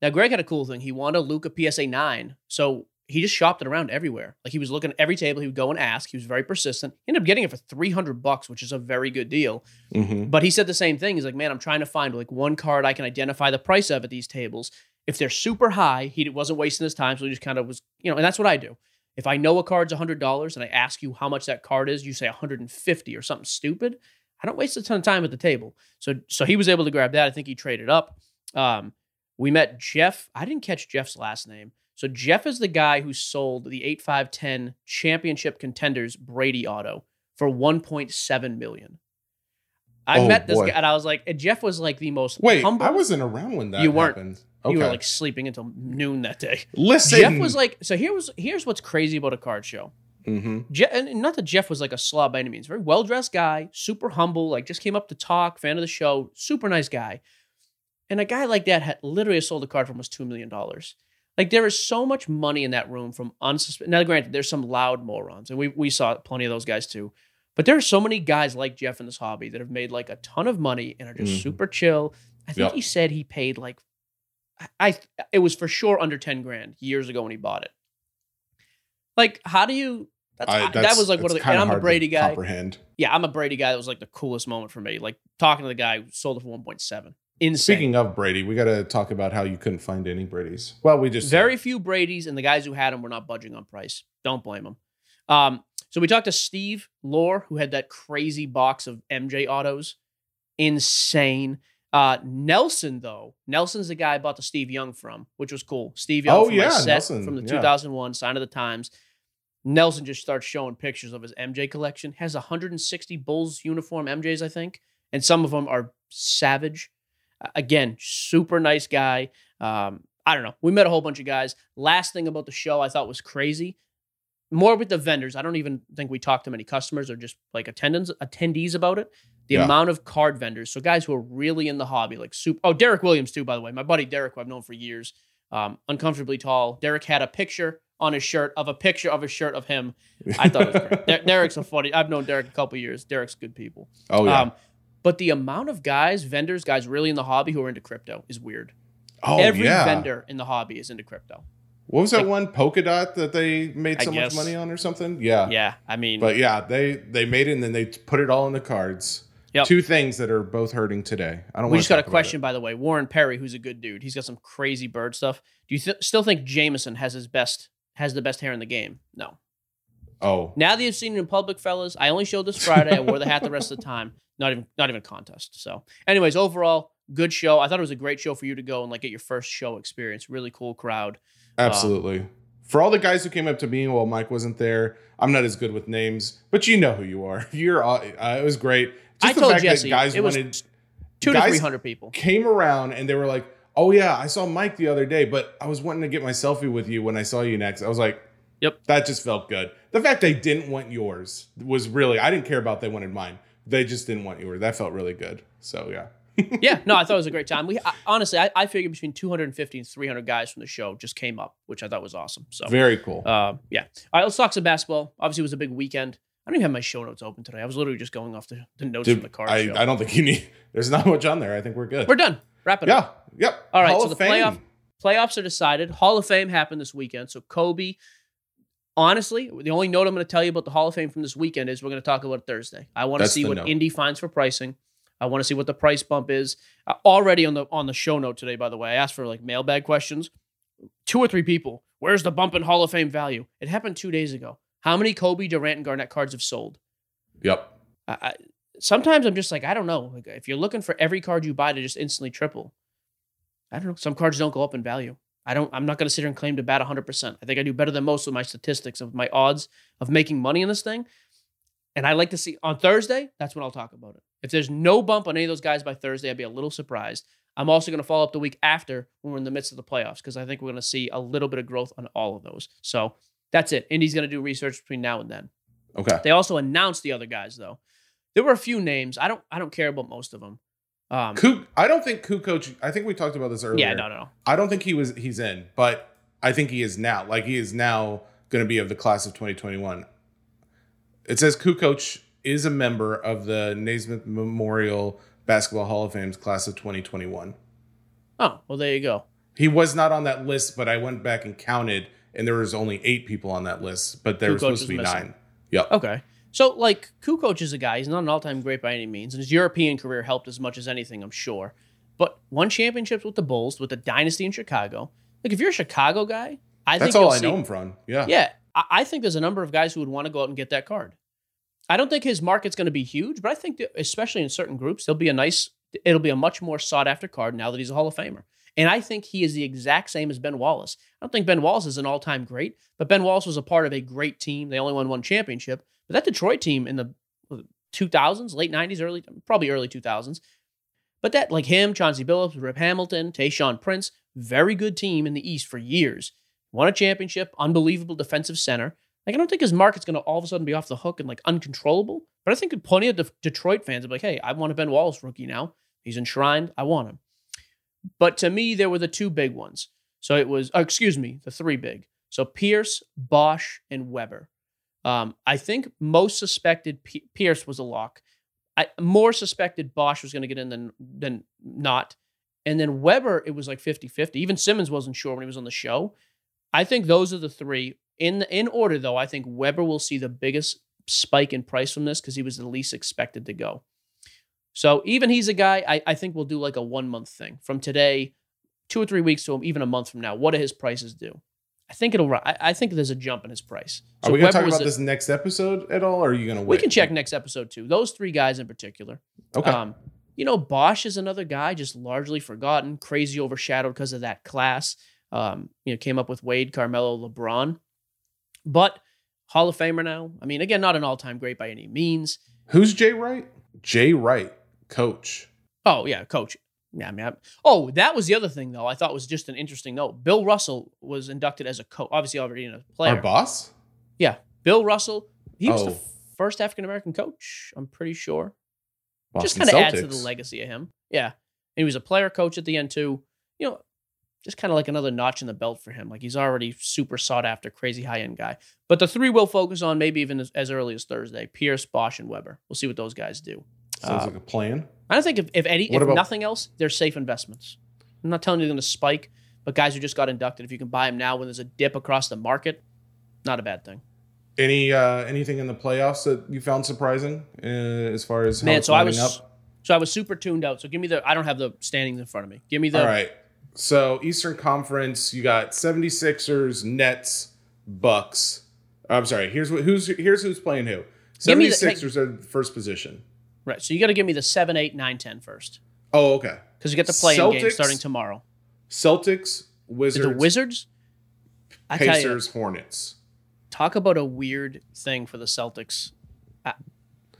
Now, Greg had a cool thing. He wanted a Luka PSA nine, so he just shopped it around everywhere. Like he was looking at every table. He would go and ask. He was very persistent. He ended up getting it for three hundred bucks, which is a very good deal. Mhm. But he said the same thing. He's like, man, I'm trying to find like one card I can identify the price of at these tables. If they're super high, he wasn't wasting his time, so he just kind of was, you know. And that's what I do. If I know a card's hundred dollars and I ask you how much that card is, you say 150 or something stupid. I don't waste a ton of time at the table. So so he was able to grab that. I think he traded up. Um, we met Jeff. I didn't catch Jeff's last name. So Jeff is the guy who sold the 8510 championship contenders Brady auto for 1.7 million. I Oh, met this boy. guy and I was like, and Jeff was like the most Wait, humble. I wasn't around when that You weren't. happened. You were like sleeping until noon that day. listen. Jeff was like, so here was here's what's crazy about a card show. hmm Je- and not that Jeff was like a slob by any means. Very well dressed guy, super humble, like just came up to talk, fan of the show, super nice guy. And a guy like that had literally sold a card for almost $2 million. Like there is so much money in that room from unsuspecting. Now, granted, there's some loud morons, and we, we saw plenty of those guys too. But there are so many guys like Jeff in this hobby that have made like a ton of money and are just Mhm. super chill. I think Yep. he said he paid like, I, it was for sure under 10 grand years ago when he bought it. Like, how do you? That's, I, that was like one of the. And I'm a Brady guy. Comprehend. Yeah, I'm a Brady guy. That was like the coolest moment for me. Like talking to the guy who sold it for 1.7. Insane. Speaking of Brady, we got to talk about how you couldn't find any Brady's. Well, we just Very few Brady's, and the guys who had them were not budging on price. Don't blame them. Um, so we talked to Steve Lore, who had that crazy box of MJ autos. Insane. Uh, Nelson, though, Nelson's the guy I bought the Steve Young from, which was cool. Steve Young Oh, from yeah, Nelson, from the yeah. 2001 Sign of the Times. Nelson just starts showing pictures of his MJ collection. Has 160 Bulls uniform MJs, I think, and some of them are savage. Again, super nice guy. Um, I don't know. We met a whole bunch of guys. Last thing about the show I thought was crazy. More with the vendors. I don't even think we talked to many customers or just like attendants, attendees about it. The Yeah. amount of card vendors, so guys who are really in the hobby, like super. Oh, Derek Williams too, by the way. My buddy Derek, who I've known for years, um, uncomfortably tall. Derek had a picture on his shirt of a picture of a shirt of him. I thought it was great. Der- Derek's a funny. I've known Derek a couple years. Derek's good people. oh yeah. Um, but the amount of guys, vendors, guys really in the hobby who are into crypto is weird. oh Every yeah. vendor in the hobby is into crypto. What was that like- one Polkadot that they made so much money on or something? Yeah. Yeah, I mean, But yeah, they they made it and then they put it all in the cards. Yep. Two things that are both hurting today. I don't. we just got a question, by the way. Warren Perry, who's a good dude, he's got some crazy bird stuff. Do you th- still think Jameson has his best has the best hair in the game? No. Oh, Now that you've seen it in public, fellas, I only showed this Friday. I wore the hat the rest of the time. Not even not even a contest. So, anyways, overall, good show. I thought it was a great show for you to go and like get your first show experience. Really cool crowd. absolutely. For all the guys who came up to me while Mike wasn't there, I'm not as good with names, but you know who you are. You're. Uh, it was great. I Just the told fact Jesse that guys it was wanted two to three hundred people. came around and they were like, Oh yeah, I saw Mike the other day, but I was wanting to get my selfie with you when I saw you next. I was like, Yep. that just felt good. The fact they didn't want yours was really I didn't care about they wanted mine. They just didn't want yours. That felt really good. So yeah. yeah, no, I thought it was a great time. We I, honestly, I, I figured between 250 and 300 guys from the show just came up, which I thought was awesome. So Very cool. Uh, yeah. All right, let's talk some basketball. Obviously, it was a big weekend. I don't even have my show notes open today. I was literally just going off the, the notes Dude, from the card I, show. I don't think you need there's not much on there. I think we're good. We're done. Wrap it up. yeah. Yep. All right, Hall so the Fame. playoff playoffs are decided. Hall of Fame happened this weekend. So Kobe, honestly, the only note I'm going to tell you about the Hall of Fame from this weekend is we're going to talk about it Thursday. I want to see what note. Indy finds for pricing. I want to see what the price bump is. Uh, already on the on the show note today, by the way, I asked for like mailbag questions. Two or three people. Where's the bump in Hall of Fame value? It happened two days ago. How many Kobe, Durant, and Garnett cards have sold? Yep. I, I, sometimes I'm just like, I don't know. Like, if you're looking for every card you buy to just instantly triple, I don't know. Some cards don't go up in value. I don't. I'm not going to sit here and claim to bat 100. percent I think I do better than most with my statistics of my odds of making money in this thing. And I like to see on Thursday. That's when I'll talk about it. If there's no bump on any of those guys by Thursday, I'd be a little surprised. I'm also going to follow up the week after when we're in the midst of the playoffs because I think we're going to see a little bit of growth on all of those. So that's it. Indy's going to do research between now and then. Okay. They also announced the other guys though. There were a few names. I don't. I don't care about most of them. Um, Ku, I don't think Kukoc. I think we talked about this earlier. yeah, no, no, no. I don't think he was. He's in, but I think he is now. Like he is now going to be of the class of 2021. It says Kukoc is a member of the Naismith Memorial Basketball Hall of Fame's class of 2021. Oh, well, there you go. He was not on that list, but I went back and counted, and there was only eight people on that list, but there Kukoc was supposed to be missing. nine. Yep. Okay. So, like, Kukoc is a guy. He's not an all-time great by any means, and his European career helped as much as anything, I'm sure. But won championships with the Bulls, with the dynasty in Chicago. Like, if you're a Chicago guy, I That's think all I know him from. Yeah. Yeah, I, I think there's a number of guys who would want to go out and get that card. I don't think his market's going to be huge, but I think that especially in certain groups, there'll be a nice. It'll be a much more sought after card now that he's a Hall of Famer. And I think he is the exact same as Ben Wallace. I don't think Ben Wallace is an all time great, but Ben Wallace was a part of a great team. They only won one championship. But that Detroit team in the 2000s, late 90s, early, probably early 2000s, but that, like him, Chauncey Billups, Rip Hamilton, Tayshaun Prince, very good team in the East for years. Won a championship, unbelievable defensive center. Like, I don't think his market's going to all of a sudden be off the hook and like uncontrollable. But I think plenty of De- Detroit fans be like, hey, I want a Ben Wallace rookie now. He's enshrined. I want him. But to me, there were the two big ones. So it was, oh, excuse me, the three big. So Pierce, Bosh, and Webber. Um, I think most suspected P- Pierce was a lock. I more suspected Bosh was going to get in than than not. And then Webber, it was like 50-50. Even Simmons wasn't sure when he was on the show. I think those are the three. In in order though, I think Webber will see the biggest spike in price from this because he was the least expected to go. So even he's a guy I, I think we'll do like a one month thing from today, two or three weeks to even a month from now. What do his prices do? I think it'll. I, I think there's a jump in his price. Are we going to talk about a- this next episode at all, or are you going to wait? We can check next episode too. Those three guys in particular. Okay. Um, you know, Bosh is another guy just largely forgotten, crazy overshadowed because of that class. Um, you know, came up with Wade, Carmelo, LeBron, but Hall of Famer now. I mean, again, not an all-time great by any means. Who's Jay Wright? Jay Wright, coach. Oh yeah, coach. Yeah, I mean, I, oh, that was the other thing though. I thought was just an interesting note. Bill Russell was inducted as a coach, obviously already in a player. Our boss? Yeah, Bill Russell. He was the Oh. first African American coach. I'm pretty sure. just kind of adds to the legacy of him. Yeah. And he was a player coach at the end too. You know, just kind of like another notch in the belt for him. Like he's already super sought after, crazy high end guy. But the three we'll focus on maybe even as, as early as Thursday: Pierce, Bosh, and Webber. We'll see what those guys do. Sounds Uh, like a plan. I don't think if if, any, if about- nothing else, they're safe investments. I'm not telling you they're going to spike, but guys who just got inducted, if you can buy them now when there's a dip across the market, not a bad thing. Any uh anything in the playoffs that you found surprising uh, as far as how Man, it's so I was up? so I was super tuned out. So give me the I don't have the standings in front of me. Give me the All right. So Eastern Conference, you got 76ers, Nets, Bucks. I'm sorry. Here's what who's here's who's playing who. Give me the- 76ers are the first position. Right. So you got to give me the 7, 8, 9, 10 first. Oh, okay. Because you get the play-in game Celtics, starting tomorrow. Celtics, Wizards, the Wizards, I tell you, Pacers, Hornets. talk about a weird thing for the Celtics. Uh,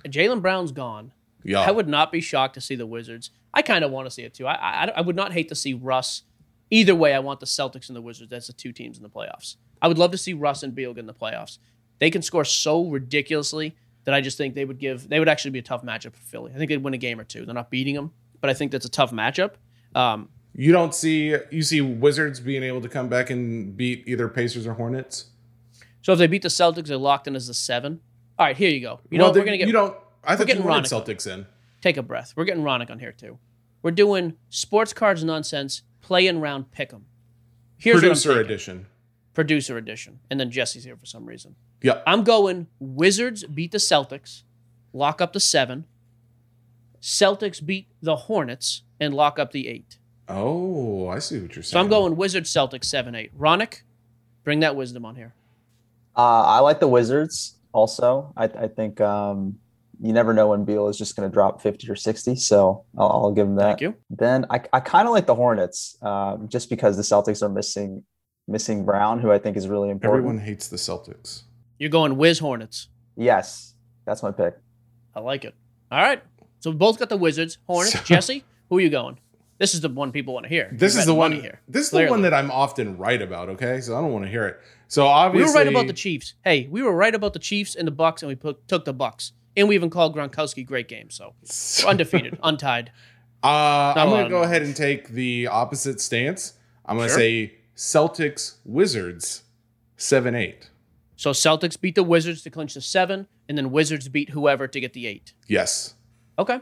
Jaylen Brown's gone. Yeah. I would not be shocked to see the Wizards. I kind of want to see it too. I, I I would not hate to see Russ Either way, I want the Celtics and the Wizards That's the two teams in the playoffs. I would love to see Russ and Beal get in the playoffs. They can score so ridiculously that I just think they would give. They would actually be a tough matchup for Philly. I think they'd win a game or two. They're not beating them, but I think that's a tough matchup. Um, you don't see you see Wizards being able to come back and beat either Pacers or Hornets. So if they beat the Celtics, they're locked in as the seven. All right, here you go. You well, know we're gonna get. You don't. I thought you wanted Celtics in. Take a breath. We're getting Ronak on here too. We're doing sports cards nonsense. Play in round pick 'em. Here's producer edition. Producer edition, and then Jesse's here for some reason. Yeah, I'm going Wizards beat the Celtics, lock up the seven. Celtics beat the Hornets and lock up the eight. Oh, I see what you're saying. So I'm going Wizards Celtics seven eight. Ronak, bring that wisdom on here. Uh, I like the Wizards also. I, I think um, you never know when Beal is just going to drop 50 or 60. So I'll, I'll give him that. Thank you. Then I, I kind of like the Hornets um, just because the Celtics are missing missing Brown, who I think is really important. Everyone hates the Celtics. You're going Wiz Hornets. Yes, that's my pick. I like it. All right. So we both got the Wizards. Hornets. So, Jesse, who are you going? This is the one people want to hear. This is the one here. This is Clearly. the one that I'm often right about. Okay, so I don't want to hear it. So obviously, we were right about the Chiefs. Hey, we were right about the Chiefs and the Bucks, and we put, took the Bucks, and we even called Gronkowski great game. So undefeated, untied. Uh, I'm going to go ahead and take the opposite stance. I'm going to sure. say Celtics Wizards seven eight. So Celtics beat the Wizards to clinch the seven, and then Wizards beat whoever to get the eight. Yes. Okay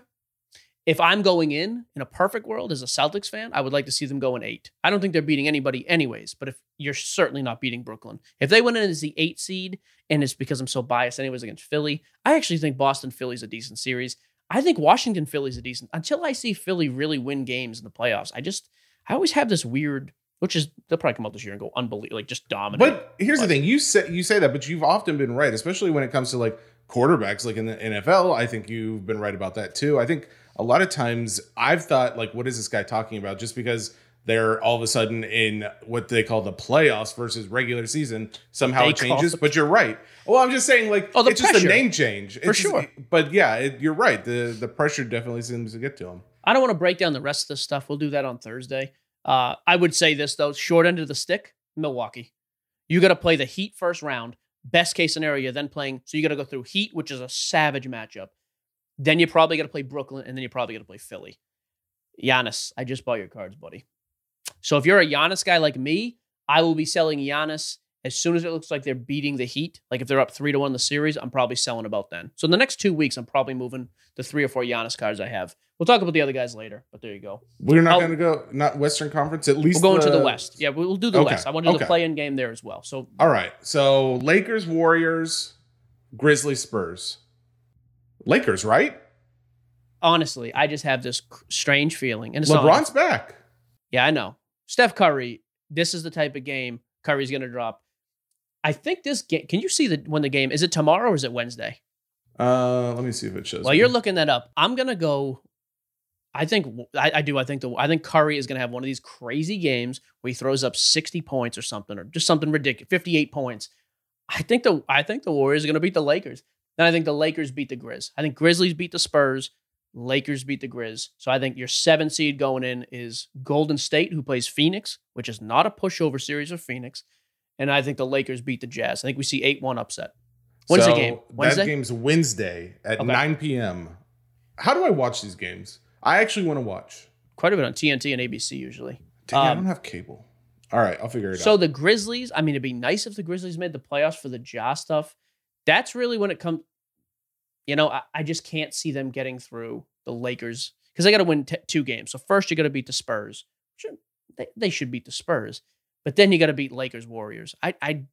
if I'm going in in a perfect world as a Celtics fan, I would like to see them go in eight. I don't think they're beating anybody anyways, but if you're certainly not beating Brooklyn. If they went in as the eight seed, and it's because I'm so biased anyways against Philly, I actually think Boston Philly's a decent series. I think Washington Philly's a decent until I see Philly really win games in the playoffs. I just I always have this weird which is they'll probably come out this year and go unbelievable, like just dominate. But here's but, the thing: you say you say that, but you've often been right, especially when it comes to like quarterbacks, like in the NFL. I think you've been right about that too. I think a lot of times I've thought like, what is this guy talking about? Just because they're all of a sudden in what they call the playoffs versus regular season, somehow they it changes. But you're right. Well, I'm just saying like, oh, it's pressure. just a name change for sure. but yeah, it, you're right. The the pressure definitely seems to get to him. I don't want to break down the rest of this stuff. We'll do that on Thursday. Uh, I would say this though: short end of the stick, Milwaukee. You got to play the Heat first round. Best case scenario, then playing. So you got to go through Heat, which is a savage matchup. Then you probably got to play Brooklyn, and then you probably got to play Philly. Giannis, I just bought your cards, buddy. So if you're a Giannis guy like me, I will be selling Giannis as soon as it looks like they're beating the Heat. Like if they're up three to one in the series, I'm probably selling about then. So in the next two weeks, I'm probably moving the three or four Giannis cards I have. We'll talk about the other guys later, but there you go. We're not going to go not Western Conference at least. We're going the... to the West. Yeah, we'll do the okay. West. I want to do okay. the play-in game there as well. So all right. So Lakers, Warriors, Grizzlies, Spurs. Lakers, right? honestly, I just have this strange feeling. And LeBron's back. Yeah, I know. Steph Curry. This is the type of game Curry's going to drop. I think this game. Can you see the when the game is it tomorrow or is it Wednesday? Uh, let me see if it shows. Well, me. you're looking that up, I'm gonna go. I think I, I do. I think the I think Curry is gonna have one of these crazy games where he throws up 60 points or something, or just something ridiculous, 58 points. I think the I think the Warriors are gonna beat the Lakers. Then I think the Lakers beat the Grizz. I think Grizzlies beat the Spurs. Lakers beat the Grizz. So I think your seven seed going in is Golden State, who plays Phoenix, which is not a pushover series of Phoenix. And I think the Lakers beat the Jazz. I think we see 8 1 upset. When's so the game? Wednesday? That game's Wednesday at okay. 9 p.m. How do I watch these games? I actually want to watch. Quite a bit on TNT and ABC usually. Dang, um, I don't have cable. All right, I'll figure it so out. So the Grizzlies, I mean, it'd be nice if the Grizzlies made the playoffs for the Ja stuff. That's really when it comes you know, I, I just can't see them getting through the Lakers because they got to win t- two games. So first you got to beat the Spurs. They, they should beat the Spurs, but then you got to beat Lakers Warriors. I I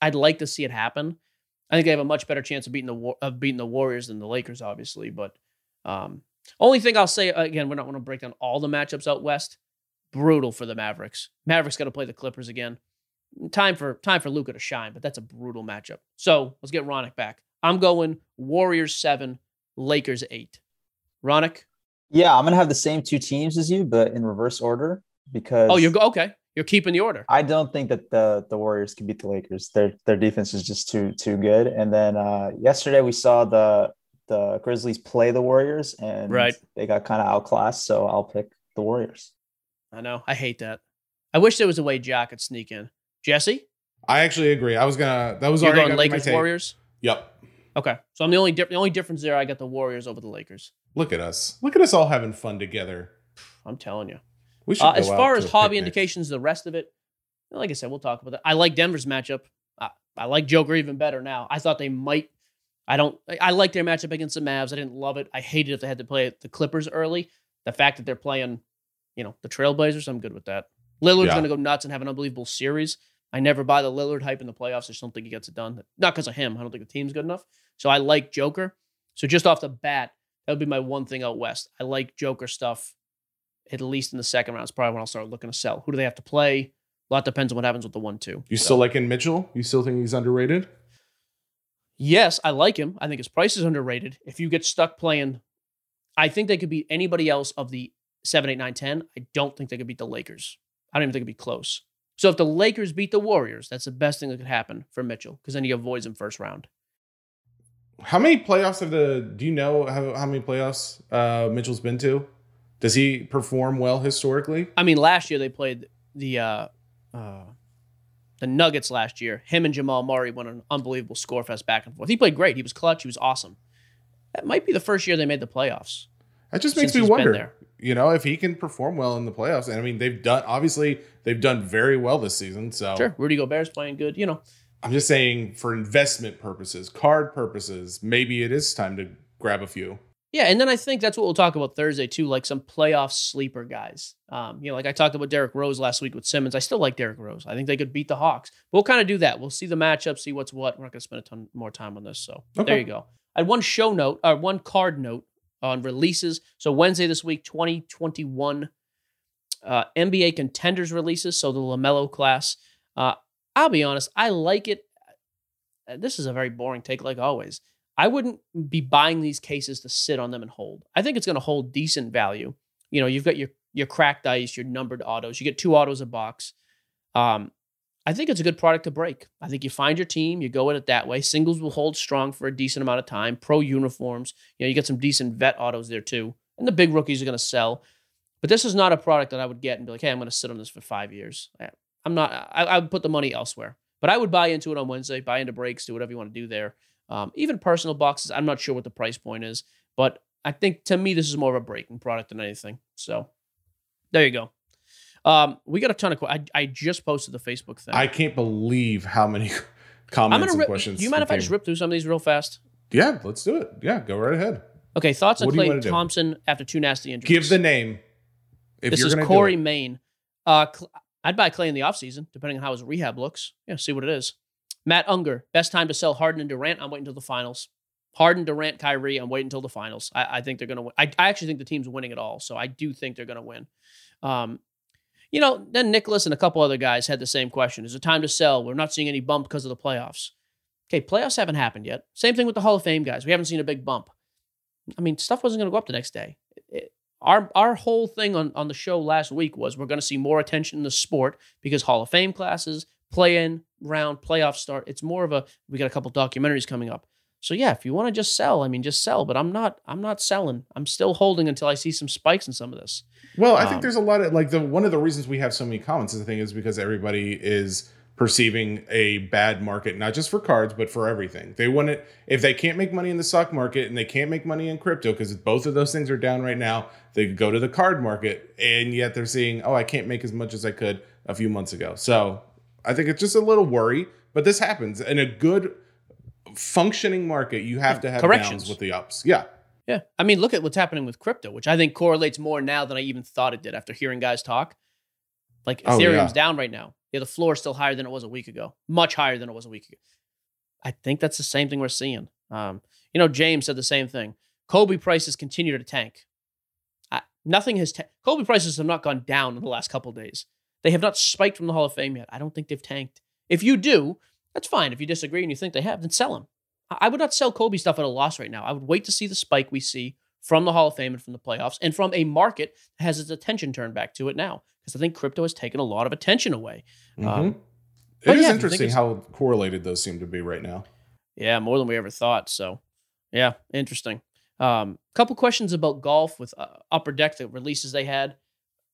I'd like to see it happen. I think they have a much better chance of beating the of beating the Warriors than the Lakers, obviously. But um, only thing I'll say again, we're not going to break down all the matchups out west. Brutal for the Mavericks. Mavericks got to play the Clippers again. Time for time for Luka to shine, but that's a brutal matchup. So let's get Ronak back. I'm going Warriors seven, Lakers eight. Ronak? Yeah, I'm gonna have the same two teams as you, but in reverse order because Oh, you're go- okay. You're keeping the order. I don't think that the the Warriors can beat the Lakers. Their their defense is just too too good. And then uh, yesterday we saw the the Grizzlies play the Warriors and right. they got kind of outclassed. So I'll pick the Warriors. I know. I hate that. I wish there was a way Jack could sneak in. Jesse, I actually agree. I was gonna. That was you're already going Lakers. Warriors. Yep. Okay, so I'm the only di- the only difference there. I got the Warriors over the Lakers. Look at us. Look at us all having fun together. I'm telling you. We should. Uh, as far as hobby picnic. indications, the rest of it, like I said, we'll talk about that. I like Denver's matchup. I, I like Joker even better now. I thought they might. I don't. I- I like their matchup against the Mavs. I didn't love it. I hated if they had to play the Clippers early. The fact that they're playing, you know, the Trailblazers, I'm good with that. Lillard's Yeah. going to go nuts and have an unbelievable series. I never buy the Lillard hype in the playoffs. I just don't think he gets it done. Not because of him. I don't think the team's good enough. So I like Joker. So just off the bat, that would be my one thing out west. I like Joker stuff, at least in the second round. It's probably when I'll start looking to sell. Who do they have to play? A lot depends on what happens with the one two. You So, still liking Mitchell? You still think he's underrated? yes, I like him. I think his price is underrated. If you get stuck playing, I think they could beat anybody else of the 7, 8, 9, 10. I don't think they could beat the Lakers. I don't even think it'd be close. So if the Lakers beat the Warriors, that's the best thing that could happen for Mitchell because then he avoids him first round. How many playoffs have the? Do you know how, how many playoffs uh, Mitchell's been to? Does he perform well historically? I mean, last year they played the uh, uh, the Nuggets last year. Him and Jamal Murray went an unbelievable score fest back and forth. He played great. He was clutch. He was awesome. That might be the first year they made the playoffs. That just makes me wonder. You know, if he can perform well in the playoffs, and I mean, they've done obviously they've done very well this season. So Sure, Rudy Gobert's playing good. You know, I'm just saying, for investment purposes, card purposes, maybe it is time to grab a few. Yeah, and then I think that's what we'll talk about Thursday too, like some playoff sleeper guys. Um, you know, like I talked about Derrick Rose last week with Simmons. I still like Derrick Rose. I think they could beat the Hawks. We'll kind of do that. We'll see the matchup, see what's what. We're not going to spend a ton more time on this. So there you go. I had one show note, or one card note on releases. So Wednesday this week, 2021 uh, NBA contenders releases. So the LaMelo class. Uh, I'll be honest, I like it. Uh, This is a very boring take, like always. I wouldn't be buying these cases to sit on them and hold. I think it's going to hold decent value. You know, you've got your your cracked ice, your numbered autos. You get two autos a box. Um, I think it's a good product to break. I think you find your team, you go at it that way. Singles will hold strong for a decent amount of time. Pro uniforms, you know, you get some decent vet autos there too, and the big rookies are going to sell. But this is not a product that I would get and be like, hey, I'm going to sit on this for five years. I- I'm not. I, I would put the money elsewhere. But I would buy into it on Wednesday, buy into breaks, do whatever you want to do there. Um, even personal boxes, I'm not sure what the price point is, but I think to me this is more of a breaking product than anything. So there you go. Um, we got a ton of. que- I, just posted the Facebook thing. I can't believe how many I'm comments gonna and rip. questions. Do you mind if I just rip through some of these real fast? Yeah, let's do it. Yeah, go right ahead. Okay, thoughts on What do Clay wanna do? Thompson after two nasty injuries. Give the name. If this you're is Corey do it. Main. Uh, I'd buy Clay in the offseason, depending on how his rehab looks. Yeah, see what it is. Matt Unger, best time to sell Harden and Durant. I'm waiting until the finals. Harden, Durant, Kyrie. I'm waiting until the finals. I, I think they're going to win. I, I actually think the team's winning it all, so I do think they're going to win. Um, you know, then Nicholas and a couple other guys had the same question: Is it time to sell? We're not seeing any bump because of the playoffs. Okay, playoffs haven't happened yet. Same thing with the Hall of Fame guys. We haven't seen a big bump. I mean, stuff wasn't going to go up the next day. It- our our whole thing on, on the show last week was we're going to see more attention in the sport because Hall of Fame classes, play in round, playoff start. It's more of a we got a couple documentaries coming up. So yeah, if you want to just sell, I mean just sell, but I'm not I'm not selling. I'm still holding until I see some spikes in some of this. Well, I Um, think there's a lot of like the one of the reasons we have so many comments is the thing is because everybody is perceiving a bad market, not just for cards, but for everything. They want it if they can't make money in the stock market and they can't make money in crypto because both of those things are down right now. They could go to the card market, and yet they're seeing, oh, I can't make as much as I could a few months ago. So I think it's just a little worry, but this happens and a good functioning market. You have to have Corrections. with the ups. Yeah. Yeah. I mean, look at what's happening with crypto, which I think correlates more now than I even thought it did after hearing guys talk. Like Oh, Ethereum's yeah. down right now. Yeah, the floor is still higher than it was a week ago, much higher than it was a week ago. I think that's the same thing we're seeing. Um, you know, James said the same thing. Kobe prices continue to tank. I, nothing has ta- Kobe prices have not gone down in the last couple of days. They have not spiked from the Hall of Fame yet. I don't think they've tanked. If you do, that's fine. If you disagree and you think they have, then sell them. I would not sell Kobe stuff at a loss right now. I would wait to see the spike we see from the Hall of Fame and from the playoffs and from a market that has its attention turned back to it now. Because I think crypto has taken a lot of attention away. Um, Mhm. but it is yeah, if you think interesting how correlated those seem to be right now. Yeah, more than we ever thought. So, yeah, interesting. Um, couple questions about golf with uh, Upper Deck, the releases they had.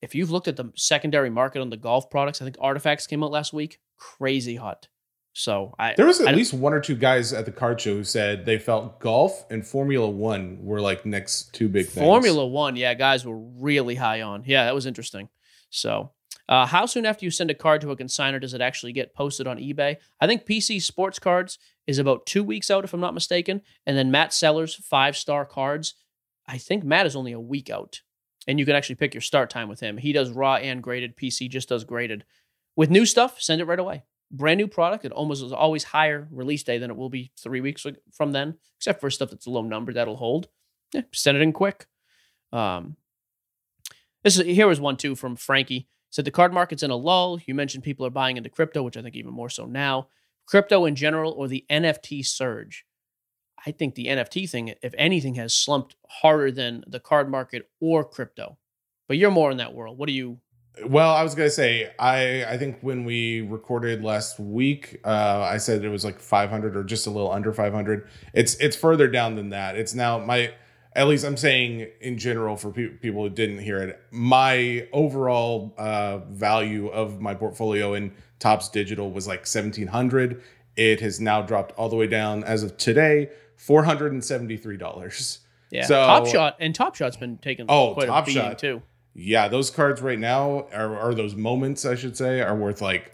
if you've looked at the secondary market on the golf products, I think Artifacts came out last week, crazy hot. So I there was at I, least one or two guys at the card show who said they felt golf and Formula One were like next two big things. Formula One, yeah, guys were really high on. Yeah, that was interesting. So, uh, how soon after you send a card to a consigner does it actually get posted on eBay? I think PC Sports Cards is about two weeks out, if I'm not mistaken, and then Matt Sellers five star cards. I think Matt is only a week out, and you can actually pick your start time with him. He does raw and graded. PC just does graded. With new stuff, send it right away brand new product. It almost is always higher release day than it will be three weeks from then, except for stuff that's a low number that'll hold. Yeah, send it in quick. Um, this is here was one too from Frankie. Said the card market's in a lull. You mentioned people are buying into crypto, which I think even more so now. Crypto in general or the NFT surge. I think the NFT thing, if anything, has slumped harder than the card market or crypto. But you're more in that world. What do you well, I was gonna say I I think when we recorded last week, uh, I said it was like 500 or just a little under 500. It's it's further down than that. It's now my at least I'm saying in general for pe- people who didn't hear it, my overall uh, value of my portfolio in Tops Digital was like 1700. It has now dropped all the way down as of today, four hundred and seventy three dollars. Yeah, so, Top Shot and Top Shot's been taking oh quite Top a beating Shot. too yeah, those cards right now are, are those moments, I should say, are worth like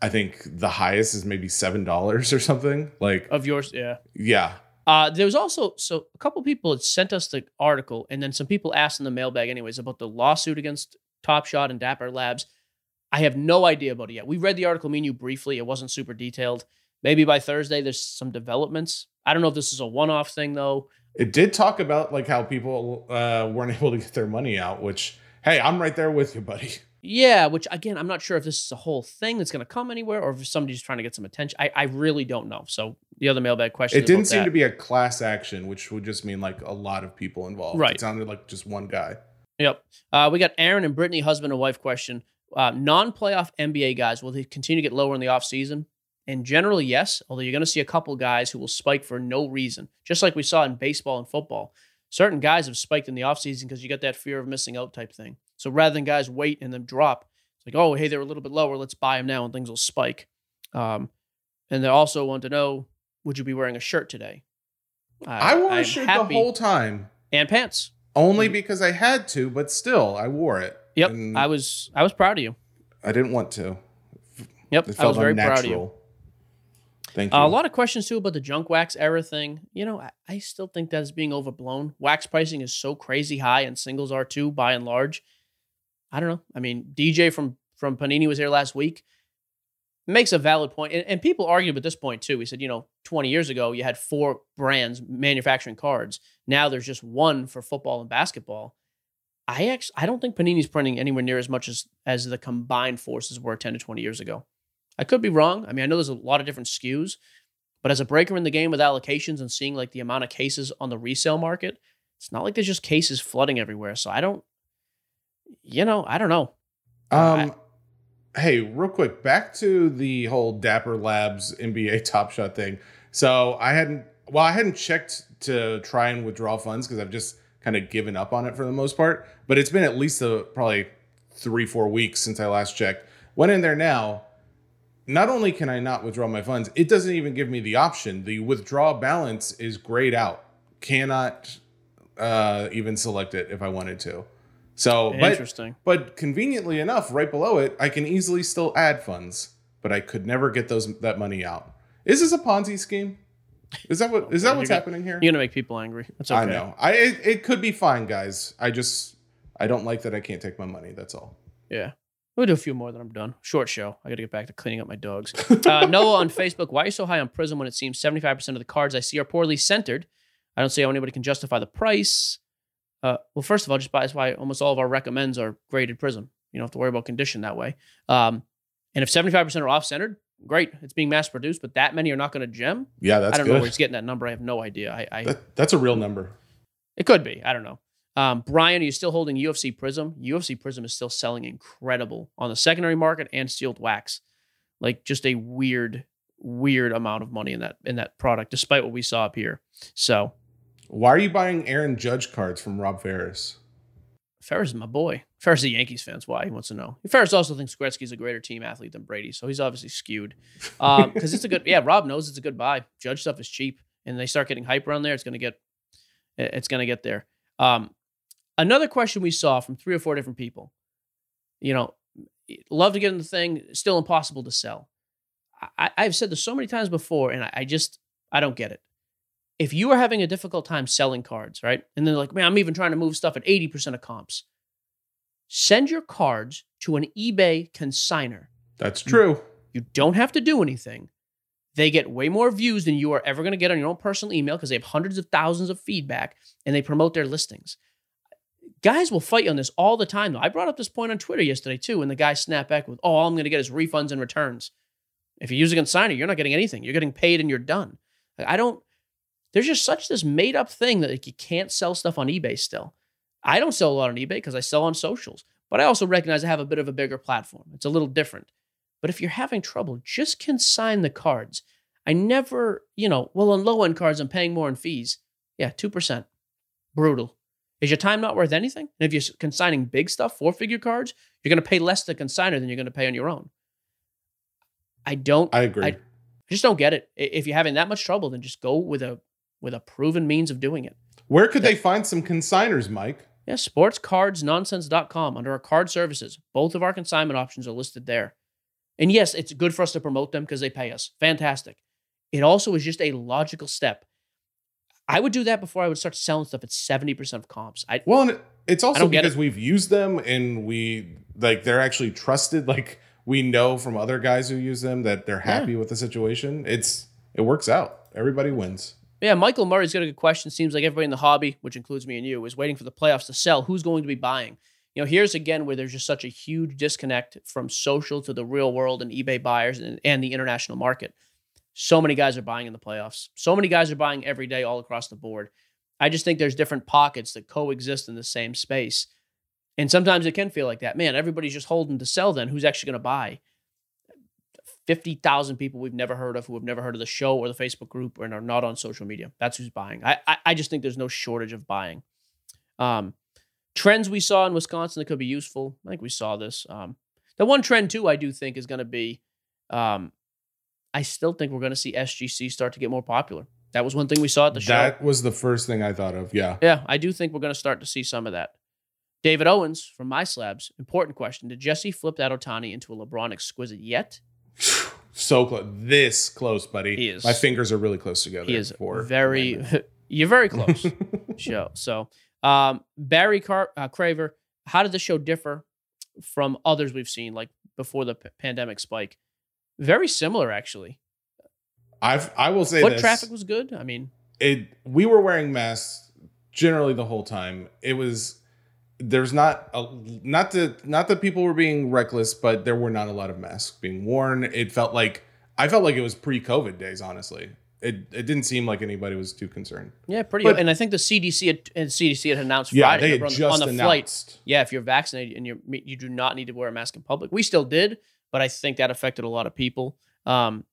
I think the highest is maybe seven dollars or something. Like of yours, yeah. Yeah. Uh, there was also so a couple people had sent us the article, and then some people asked in the mailbag, anyways, about the lawsuit against Top Shot and Dapper Labs. I have no idea about it yet. We read the article, me and you briefly. It wasn't super detailed. Maybe by Thursday, there's some developments. I don't know if this is a one-off thing though. It did talk about like how people uh, weren't able to get their money out, which hey, I'm right there with you, buddy. Yeah, which again, I'm not sure if this is a whole thing that's going to come anywhere or if somebody's trying to get some attention. I, I really don't know. So the other mailbag question. It didn't seem that. to be a class action, which would just mean like a lot of people involved. Right. It sounded like just one guy. Yep. Uh, we got Aaron and Brittany, husband and wife question. Uh, non-playoff NBA guys will they continue to get lower in the offseason? And generally, yes. Although you're going to see a couple guys who will spike for no reason, just like we saw in baseball and football. Certain guys have spiked in the offseason because you got that fear of missing out type thing. So rather than guys wait and then drop, it's like, oh, hey, they're a little bit lower. Let's buy them now and things will spike. Um, and they also want to know, would you be wearing a shirt today? I wore a shirt the whole time and pants. Only mm-hmm. because I had to, but still, I wore it. Yep, I was I was proud of you. I didn't want to. Yep, I was very proud of you. Thank you. Uh, a lot of questions too about the junk wax era thing. You know, I, I still think that is being overblown. Wax pricing is so crazy high, and singles are too, by and large. I don't know. I mean, DJ from from Panini was here last week. Makes a valid point, and, and people argued at this point too. He said, you know, 20 years ago you had four brands manufacturing cards. Now there's just one for football and basketball. I actually I don't think Panini's printing anywhere near as much as as the combined forces were 10 to 20 years ago. I could be wrong. I mean, I know there's a lot of different SKUs, but as a breaker in the game with allocations and seeing like the amount of cases on the resale market, it's not like there's just cases flooding everywhere. So I don't you know, I don't know. Um, I, hey, real quick, back to the whole Dapper Labs NBA Top Shot thing. So I hadn't, well, I hadn't checked to try and withdraw funds because I've just kind of given up on it for the most part. But it's been at least a, probably three, four weeks since I last checked. Went in there now. Not only can I not withdraw my funds, it doesn't even give me the option. The withdraw balance is grayed out. Cannot uh, even select it if I wanted to. So, interesting. But, but conveniently enough, right below it, I can easily still add funds, but I could never get those that money out. Is this a Ponzi scheme? Is that what is that what's gonna, happening here? You're gonna make people angry. That's okay. I know. I it, it, could be fine, guys. I just I don't like that I can't take my money. That's all. Yeah. We'll do a few more, then I'm done. Short show. I got to get back to cleaning up my dogs. Uh, Noah on Facebook. Why are you so high on Prizm when it seems 75% of the cards I see are poorly centered? I don't see how anybody can justify the price. Uh, well, first of all, just by that's why almost all of our recommends are graded prism. You don't have to worry about condition that way. Um, and if 75% are off centered, great. It's being mass produced, but that many are not going to gem. Yeah, that's I don't good. know where he's getting that number. I have no idea. I, I that, that's a real number. It could be. I don't know. Um, Brian, are you still holding UFC Prizm? UFC Prizm is still selling incredible on the secondary market and sealed wax. Like just a weird, weird amount of money in that in that product, despite what we saw up here. So why are you buying Aaron Judge cards from Rob Ferris? Ferris is my boy. Ferris is a Yankees fan. Why he wants to know. Ferris also thinks Gretzky's a greater team athlete than Brady, so he's obviously skewed. Because um, it's a good, yeah. Rob knows it's a good buy. Judge stuff is cheap, and they start getting hype around there. It's gonna get, it's gonna get there. Um, another question we saw from three or four different people. You know, love to get in the thing. Still impossible to sell. I, have said this so many times before, and I, I just I don't get it if you are having a difficult time selling cards, right? And they're like, man, I'm even trying to move stuff at 80% of comps. Send your cards to an eBay consigner. That's true. You don't have to do anything. They get way more views than you are ever going to get on your own personal email because they have hundreds of thousands of feedback and they promote their listings. Guys will fight you on this all the time. Though. I brought up this point on Twitter yesterday too, and the guy snapped back with, "Oh, all I'm going to get is refunds and returns. If you use a consigner, you're not getting anything. You're getting paid and you're done." Like, I don't there's just such this made up thing that like, you can't sell stuff on eBay still. I don't sell a lot on eBay because I sell on socials, but I also recognize I have a bit of a bigger platform. It's a little different. But if you're having trouble, just consign the cards. I never, you know, well, on low end cards, I'm paying more in fees. Yeah, 2%. Brutal. Is your time not worth anything? And if you're consigning big stuff, four figure cards, you're going to pay less to consigner than you're going to pay on your own. I don't. I agree. I just don't get it. If you're having that much trouble, then just go with a with a proven means of doing it. Where could they find some consigners, Mike? Yeah, sportscardsnonsense.com under our card services. Both of our consignment options are listed there. And yes, it's good for us to promote them because they pay us. Fantastic. It also is just a logical step. I would do that before I would start selling stuff at 70% of comps. I, well, and it's also because it. we've used them and we like they're actually trusted. Like we know from other guys who use them that they're happy yeah. with the situation. It's it works out. Everybody wins. Yeah, Michael Murray's got a good question. Seems like everybody in the hobby, which includes me and you, is waiting for the playoffs to sell. Who's going to be buying? You know, here's again where there's just such a huge disconnect from social to the real world and eBay buyers and, and the international market. So many guys are buying in the playoffs. So many guys are buying every day all across the board. I just think there's different pockets that coexist in the same space. And sometimes it can feel like that. Man, everybody's just holding to sell then. Who's actually going to buy? 50,000 people we've never heard of who have never heard of the show or the Facebook group and are not on social media. That's who's buying. I, I, I just think there's no shortage of buying. Um, trends we saw in Wisconsin that could be useful. I think we saw this. Um, the one trend, too, I do think is going to be um, I still think we're going to see SGC start to get more popular. That was one thing we saw at the show. That was the first thing I thought of. Yeah. Yeah. I do think we're going to start to see some of that. David Owens from My Slabs. Important question. Did Jesse flip that Ohtani into a LeBron exquisite yet? so close, this close, buddy. He is. My fingers are really close together. He is very. You're very close. show. So, um, Barry Car- uh, Craver, how did the show differ from others we've seen, like before the p- pandemic spike? Very similar, actually. I've I will say foot this. traffic was good. I mean, it. We were wearing masks generally the whole time. It was there's not a, not that not that people were being reckless, but there were not a lot of masks being worn. It felt like I felt like it was pre-COVID days. Honestly, it it didn't seem like anybody was too concerned. Yeah, pretty. But, and I think the CDC had, and CDC had announced Friday yeah, they had on, just on the announced. flight. Yeah, if you're vaccinated and you're you do not need to wear a mask in public. We still did, but I think that affected a lot of people. Um,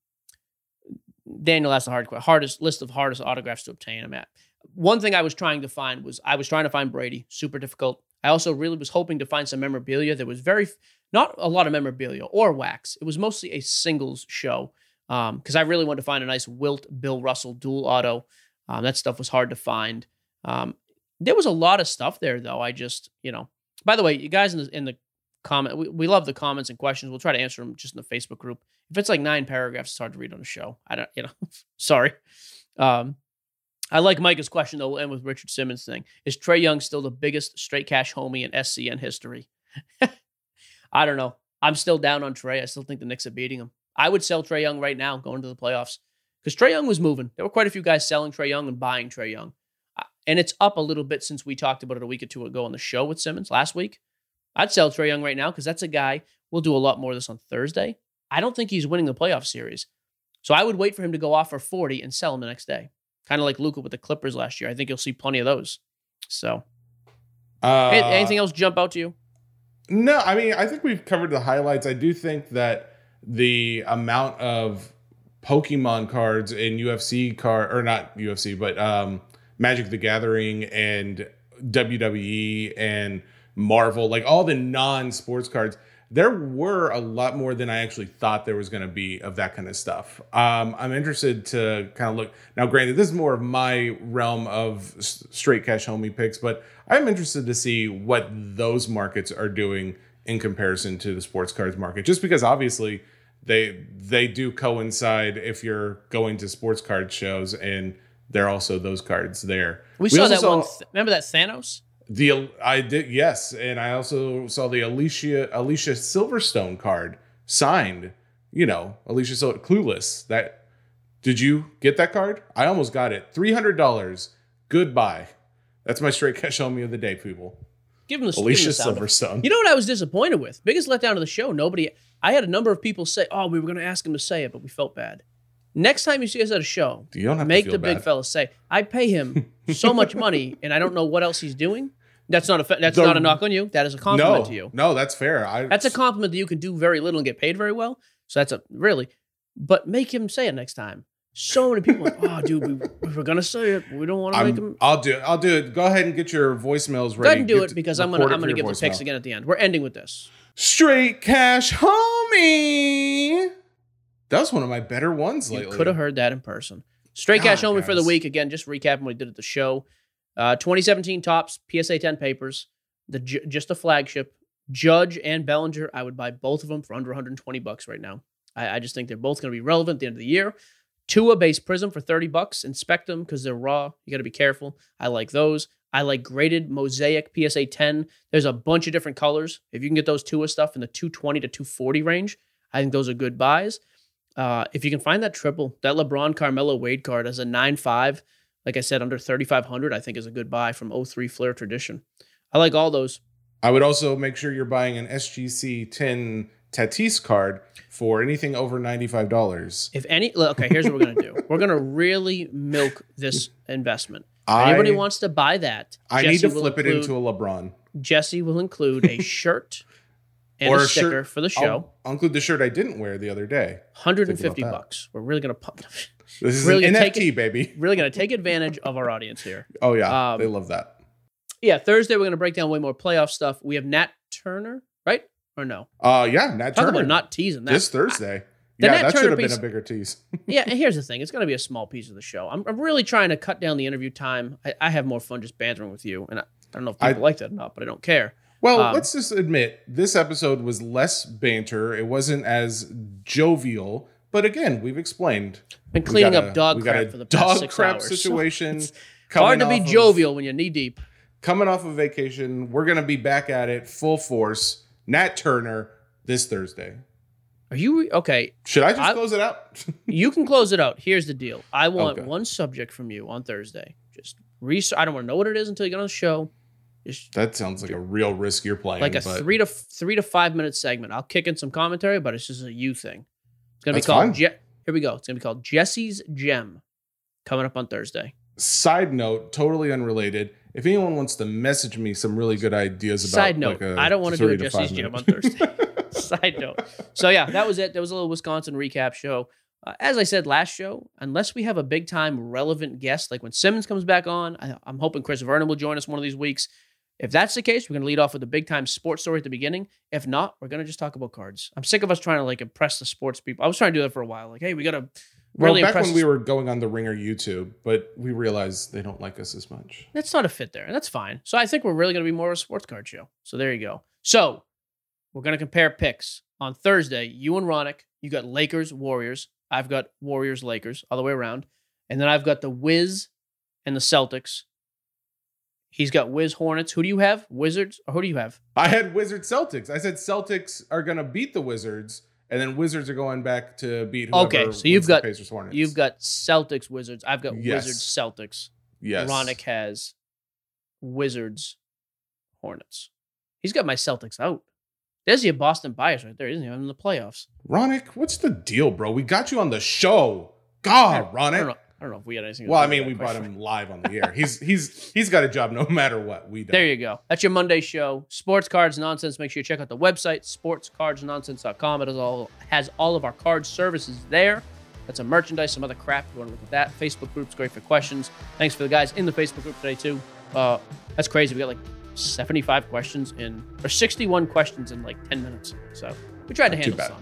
Daniel asked the hard hardest list of hardest autographs to obtain. I'm at one thing I was trying to find was I was trying to find Brady. Super difficult. I also really was hoping to find some memorabilia. There was very not a lot of memorabilia or wax. It was mostly a singles show because um, I really wanted to find a nice Wilt Bill Russell dual auto. Um, that stuff was hard to find. Um, there was a lot of stuff there though. I just you know. By the way, you guys in the in the comment, we, we love the comments and questions. We'll try to answer them just in the Facebook group. If it's like nine paragraphs, it's hard to read on the show. I don't, you know, sorry. Um, I like Micah's question though. We'll end with Richard Simmons thing. Is Trae Young still the biggest straight cash homie in SCN history? I don't know. I'm still down on Trae. I still think the Knicks are beating him. I would sell Trae Young right now going to the playoffs because Trae Young was moving. There were quite a few guys selling Trae Young and buying Trae Young. Uh, and it's up a little bit since we talked about it a week or two ago on the show with Simmons last week. I'd sell Trae Young right now because that's a guy. We'll do a lot more of this on Thursday. I don't think he's winning the playoff series. So I would wait for him to go off for 40 and sell him the next day kind of like Luka with the Clippers last year. I think you'll see plenty of those. So, uh, anything else jump out to you? No, I mean, I think we've covered the highlights. I do think that the amount of Pokemon cards in UFC card or not UFC, but um, Magic the Gathering and WWE and Marvel, like all the non-sports cards. There were a lot more than I actually thought there was going to be of that kind of stuff. Um, I'm interested to kind of look now. Granted, this is more of my realm of straight cash homie picks, but I'm interested to see what those markets are doing in comparison to the sports cards market. Just because obviously they they do coincide if you're going to sports card shows and they're also those cards there. We, we saw that saw, one. Remember that Thanos? The I did yes, and I also saw the Alicia Alicia Silverstone card signed. You know, Alicia Sil- Clueless. That did you get that card? I almost got it. Three hundred dollars. Goodbye. That's my straight cash homie of the day, people. Give him the Alicia give him the Silverstone. You know what I was disappointed with? Biggest letdown of the show. Nobody. I had a number of people say, "Oh, we were going to ask him to say it, but we felt bad." Next time you see us at a show, you don't have make the bad. big fella say, "I pay him so much money, and I don't know what else he's doing." That's not a that's the, not a knock on you. That is a compliment no, to you. No, that's fair. I, that's a compliment that you can do very little and get paid very well. So that's a really, but make him say it next time. So many people, like, oh, dude, we, we were gonna say it. We don't want to make him. I'll do it. I'll do it. Go ahead and get your voicemails ready. Go ahead and do it because I'm gonna I'm gonna give the picks again at the end. We're ending with this. Straight cash, homie. That was one of my better ones lately. You could have heard that in person. Straight cash homie for the week again. Just recapping what we did at the show. Uh, 2017 Topps PSA 10 papers. The just a flagship. Judge and Bellinger. I would buy both of them for under 120 bucks right now. I, I just think they're both going to be relevant at the end of the year. Tua base prism for 30 bucks. Inspect them because they're raw. You got to be careful. I like those. I like graded mosaic PSA 10. There's a bunch of different colors. If you can get those Tua stuff in the 220 to 240 range, I think those are good buys. Uh, if you can find that triple, that LeBron Carmelo Wade card as a 9 5, like I said, under 3,500, I think is a good buy from 03 Flair Tradition. I like all those. I would also make sure you're buying an SGC 10 Tatis card for anything over $95. If any, okay, here's what we're going to do. We're going to really milk this investment. I, Anybody wants to buy that, I Jesse need to flip it into a LeBron. Jesse will include a shirt and or a, sticker shirt, for the show. I'll, I'll, include the shirt I didn't wear the other day. 150 bucks. We're really going to pump. This is really an NFT, it, baby. Really going to take advantage of our audience here. Oh, yeah. Um, they love that. Yeah. Thursday, we're going to break down way more playoff stuff. We have Nat Turner, right? or no? Uh, yeah, Nat Talk Turner. about not teasing that. This Thursday. yeah, Nat that Turner should have piece, been a bigger tease. yeah, and here's the thing: it's going to be a small piece of the show. I'm, I'm really trying to cut down the interview time. I, I have more fun just bantering with you, and I, I don't know if people I, like that or not, but I don't care. Well, um, let's just admit this episode was less banter. It wasn't as jovial. But again, we've explained. Been cleaning up dog crap for the past dog six crap hours. situation. So hard to be jovial of, when you're knee deep. Coming off of vacation, we're going to be back at it full force. Nat Turner, this Thursday. Are you okay? Should I just I, close it out? you can close it out. Here's the deal. I want okay. one subject from you on Thursday. Just research. I don't want to know what it is until you get on the show. Just that sounds like a real risk you're playing. Like a three to three to five minute segment. I'll kick in some commentary, but it's just a you thing. It's gonna be called. Je- Here we go. It's gonna be called Jesse's Gem. Coming up on Thursday. Side note, totally unrelated. If anyone wants to message me some really good ideas about side note, like I don't want to do a Jesse's Gem on Thursday. Side note. So yeah, that was it. There was a little Wisconsin recap show. Uh, as I said last show, unless we have a big time relevant guest, like when Simmons comes back on, I, am hoping Chris Vernon will join us one of these weeks. If that's the case, we're going to lead off with a big time sports story at the beginning. If not, we're going to just talk about cards. I'm sick of us trying to like impress the sports people. I was trying to do that for a while. Like, hey, we got to really impress. well, back when we were going on the Ringer YouTube, but we realized they don't like us as much. That's not a fit there, and that's fine. So I think we're really going to be more of a sports card show. So there you go. So we're going to compare picks on Thursday. You and Ronak, you got Lakers, Warriors. I've got Warriors, Lakers, all the way around. And then I've got the Wiz and the Celtics. He's got Wiz Hornets. Who do you have? Wizards? Or who do you have? I had Wizards Celtics. I said Celtics are going to beat the Wizards, and then Wizards are going back to beat Okay, so you've got Pacers Hornets. You've got Celtics Wizards. I've got yes. Wizards Celtics. Yes. Ronak has Wizards Hornets. He's got my Celtics out. There's your Boston bias right there, isn't he? I'm in the playoffs. Ronak, what's the deal, bro? We got you on the show. God, Ronak. I don't know, don't if we had anything. Well, I mean, we brought him live on the air. He's he's he's got a job no matter what we do. There you go. That's your Monday show. Sports Cards Nonsense. Make sure you check out the website, sportscardsnonsense.com. It is all has all of our card services there. That's a merchandise, some other crap. If you want to look at that. Facebook group's great for questions. Thanks for the guys in the Facebook group today, too. Uh, that's crazy. We got like 75 questions in, or 61 questions in like 10 minutes. So we tried to handle some.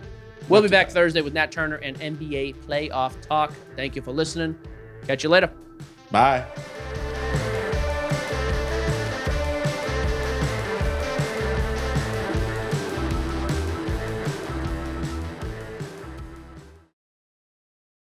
We'll be back. Thursday with Nat Turner and NBA playoff talk. Thank you for listening. Catch you later. Bye.